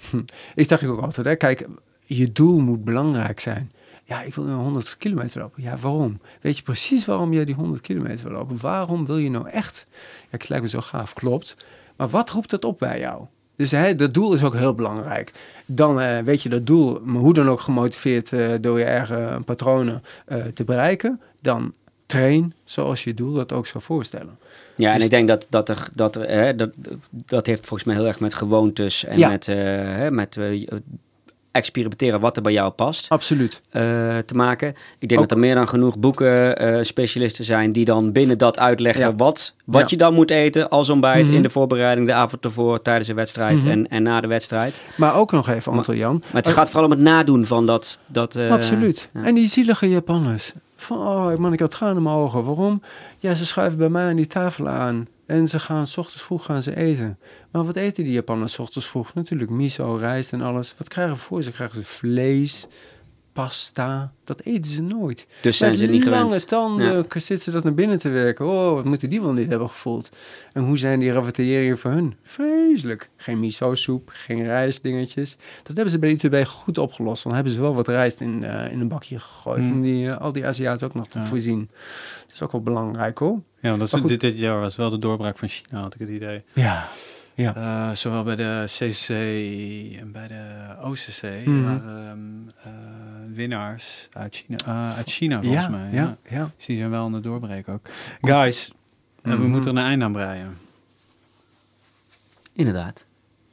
ik zeg ik ook altijd, hè. kijk, je doel moet belangrijk zijn. Ja, ik wil nu 100 kilometer lopen. Ja, waarom? Weet je precies waarom jij die 100 kilometer wil lopen? Waarom wil je nou echt? Ja, het lijkt me zo gaaf, klopt. Maar wat roept dat op bij jou? Dus hè, dat doel is ook heel belangrijk. Dan eh, weet je dat doel, maar hoe dan ook gemotiveerd eh, door je eigen patronen eh, te bereiken. Dan train zoals je doel dat ook zou voorstellen. Ja, en Dus- ik denk dat, dat er, dat, er hè, dat, dat heeft volgens mij heel erg met gewoontes en Ja. met, hè, met experimenteren wat er bij jou past Absoluut. eh, te maken. Ik denk Ook- dat er meer dan genoeg boeken eh, specialisten zijn die dan binnen dat uitleggen Ja. wat, wat Ja. je dan moet eten als ontbijt Mhm. in de voorbereiding, de avond ervoor, tijdens de wedstrijd Mhm. en, en na de wedstrijd. Maar ook nog even, Anton Jan. Maar het gaat vooral om het nadoen van dat... dat eh, Absoluut. ja. En die zielige Japanners. Van, oh man, ik had tranen in mijn ogen. Waarom? Ja, ze schuiven bij mij aan die tafel aan. En ze gaan, s ochtends vroeg gaan ze eten. Maar wat eten die Japanners 's ochtends vroeg? Natuurlijk miso, rijst en alles. Wat krijgen ze voor? Ze krijgen ze vlees, pasta. Dat eten ze nooit. Dus zijn Met ze niet lange gewend. tanden Ja. zitten ze dat naar binnen te werken. Oh, wat moeten die wel niet hebben gevoeld. En hoe zijn die raviteringen voor hun? Vreselijk. Geen miso-soep, geen rijstdingetjes. Dat hebben ze bij ITB goed opgelost. Dan hebben ze wel wat rijst in, eh, in een bakje gegooid. Hmm. Om die, eh, al die Aziaten ook nog te Ja. voorzien. Dat is ook wel belangrijk hoor. Ja, want dat is, dit, dit jaar was wel de doorbraak van China, had ik het idee. Ja. Ja. Eh, zowel bij de CCC en bij de OCC eh, winnaars uit China, eh, uit China volgens ja, mij. ja, ja. Dus die zijn wel aan de doorbreken ook. Guys, we Mhm. moeten er een einde aan breien. Inderdaad.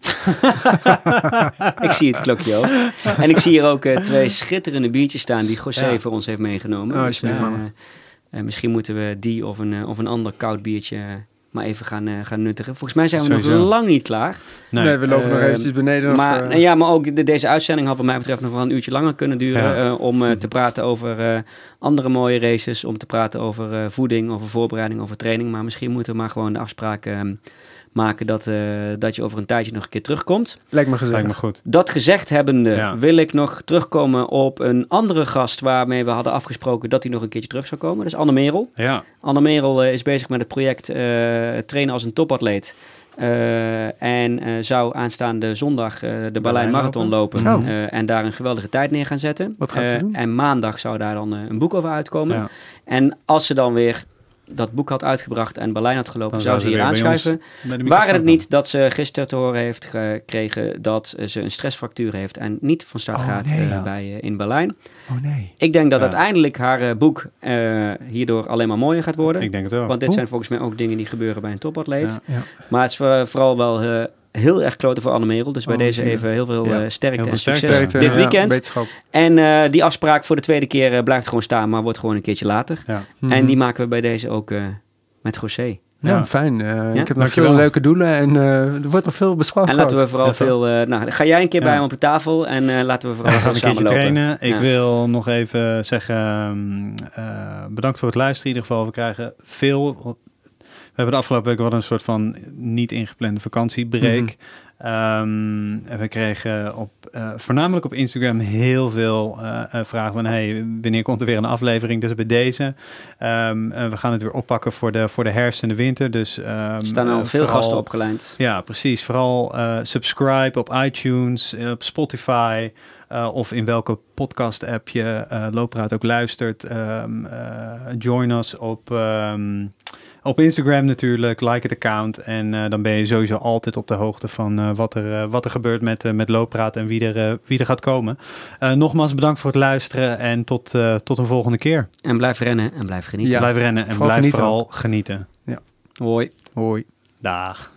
[laughs] ik zie het klokje ook. En ik zie hier ook eh, twee schitterende biertjes staan die José Ja. voor ons heeft meegenomen. Oh, Dus, eh, misschien moeten we die of een, of een ander koud biertje maar even gaan, eh, gaan nuttigen. Volgens mij zijn we nog lang niet klaar. Nee, we lopen nog Eh, eventjes beneden. maar, eh, ja, maar ook de- deze uitzending had wat mij betreft nog wel een uurtje langer kunnen duren. Ja. eh, om eh, te praten over eh, andere mooie races. Om te praten over eh, voeding, over voorbereiding, over training. Maar misschien moeten we maar gewoon de afspraak eh, maken dat, eh, dat je over een tijdje nog een keer terugkomt. lijkt me gezellig. Lijkt me goed. Dat gezegd hebbende Ja. wil ik nog terugkomen op een andere gast waarmee we hadden afgesproken dat hij nog een keertje terug zou komen. Dat is Anne Merel. Ja, Anne Merel eh, is bezig met het project eh, trainen als een topatleet. Eh, en eh, zou aanstaande zondag eh, de Berlijn Marathon lopen. Oh. eh, en daar een geweldige tijd neer gaan zetten. Wat gaat ze Eh, doen? En maandag zou daar dan een boek over uitkomen. ja. En als ze dan weer dat boek had uitgebracht en Berlijn had gelopen, Dan zou ze hier aanschuiven. Waren het niet dat ze gisteren te horen heeft gekregen dat ze een stressfractuur heeft en niet van start Oh, gaat nee. eh, Ja. bij, eh, in Berlijn? Oh nee. Ik denk dat Ja. uiteindelijk haar eh, boek hierdoor alleen maar mooier gaat worden. Ik denk het ook. Want dit zijn volgens mij ook dingen die gebeuren bij een topatleet. Ja. Maar het is voor- vooral wel heel erg kloten voor Anne Merel. Dus bij Oh, deze even heel veel Ja. eh, sterkte Heel en succes sterkte. dit weekend. en eh, die afspraak voor de tweede keer eh, blijft gewoon staan, maar wordt gewoon een keertje later. Ja. Mhm. En die maken we bij deze ook eh, met José. Ja, Ja. fijn. Eh, Ik heb nog veel leuke doelen en eh, er wordt nog veel besproken. En laten we vooral veel... eh, nou, ga jij een keer Ja. bij hem op de tafel en eh, laten we We vooral gaan veel een keertje samen lopen. trainen. Ik Ja. wil nog even zeggen, ehm, eh, bedankt voor het luisteren in ieder geval. We krijgen veel... We hebben de afgelopen week wel een soort van niet ingeplande vakantiebreak. Mhm. Ehm, en we kregen op, eh, voornamelijk op Instagram heel veel eh, eh, vragen van... Hey, wanneer komt er weer een aflevering? Dus bij deze. En we gaan het weer oppakken voor de, voor de herfst en de winter. Dus, ehm, Er staan al veel vooral- gasten opgeleid. ja, precies. Vooral subscribe op iTunes, op Spotify eh, of in welke podcast-app je eh Loopraad ook luistert. Ehm, eh, join us op, ehm, op Instagram natuurlijk, like het account. En eh, dan ben je sowieso altijd op de hoogte van eh, wat, er, wat er gebeurt met, met Loopraad en wie er, wie er gaat komen. Eh, nogmaals bedankt voor het luisteren en tot, eh, tot een volgende keer. En blijf rennen en blijf genieten. Ja. Blijf rennen en vooral blijf genieten vooral genieten. Hoi. Hoi. Dag.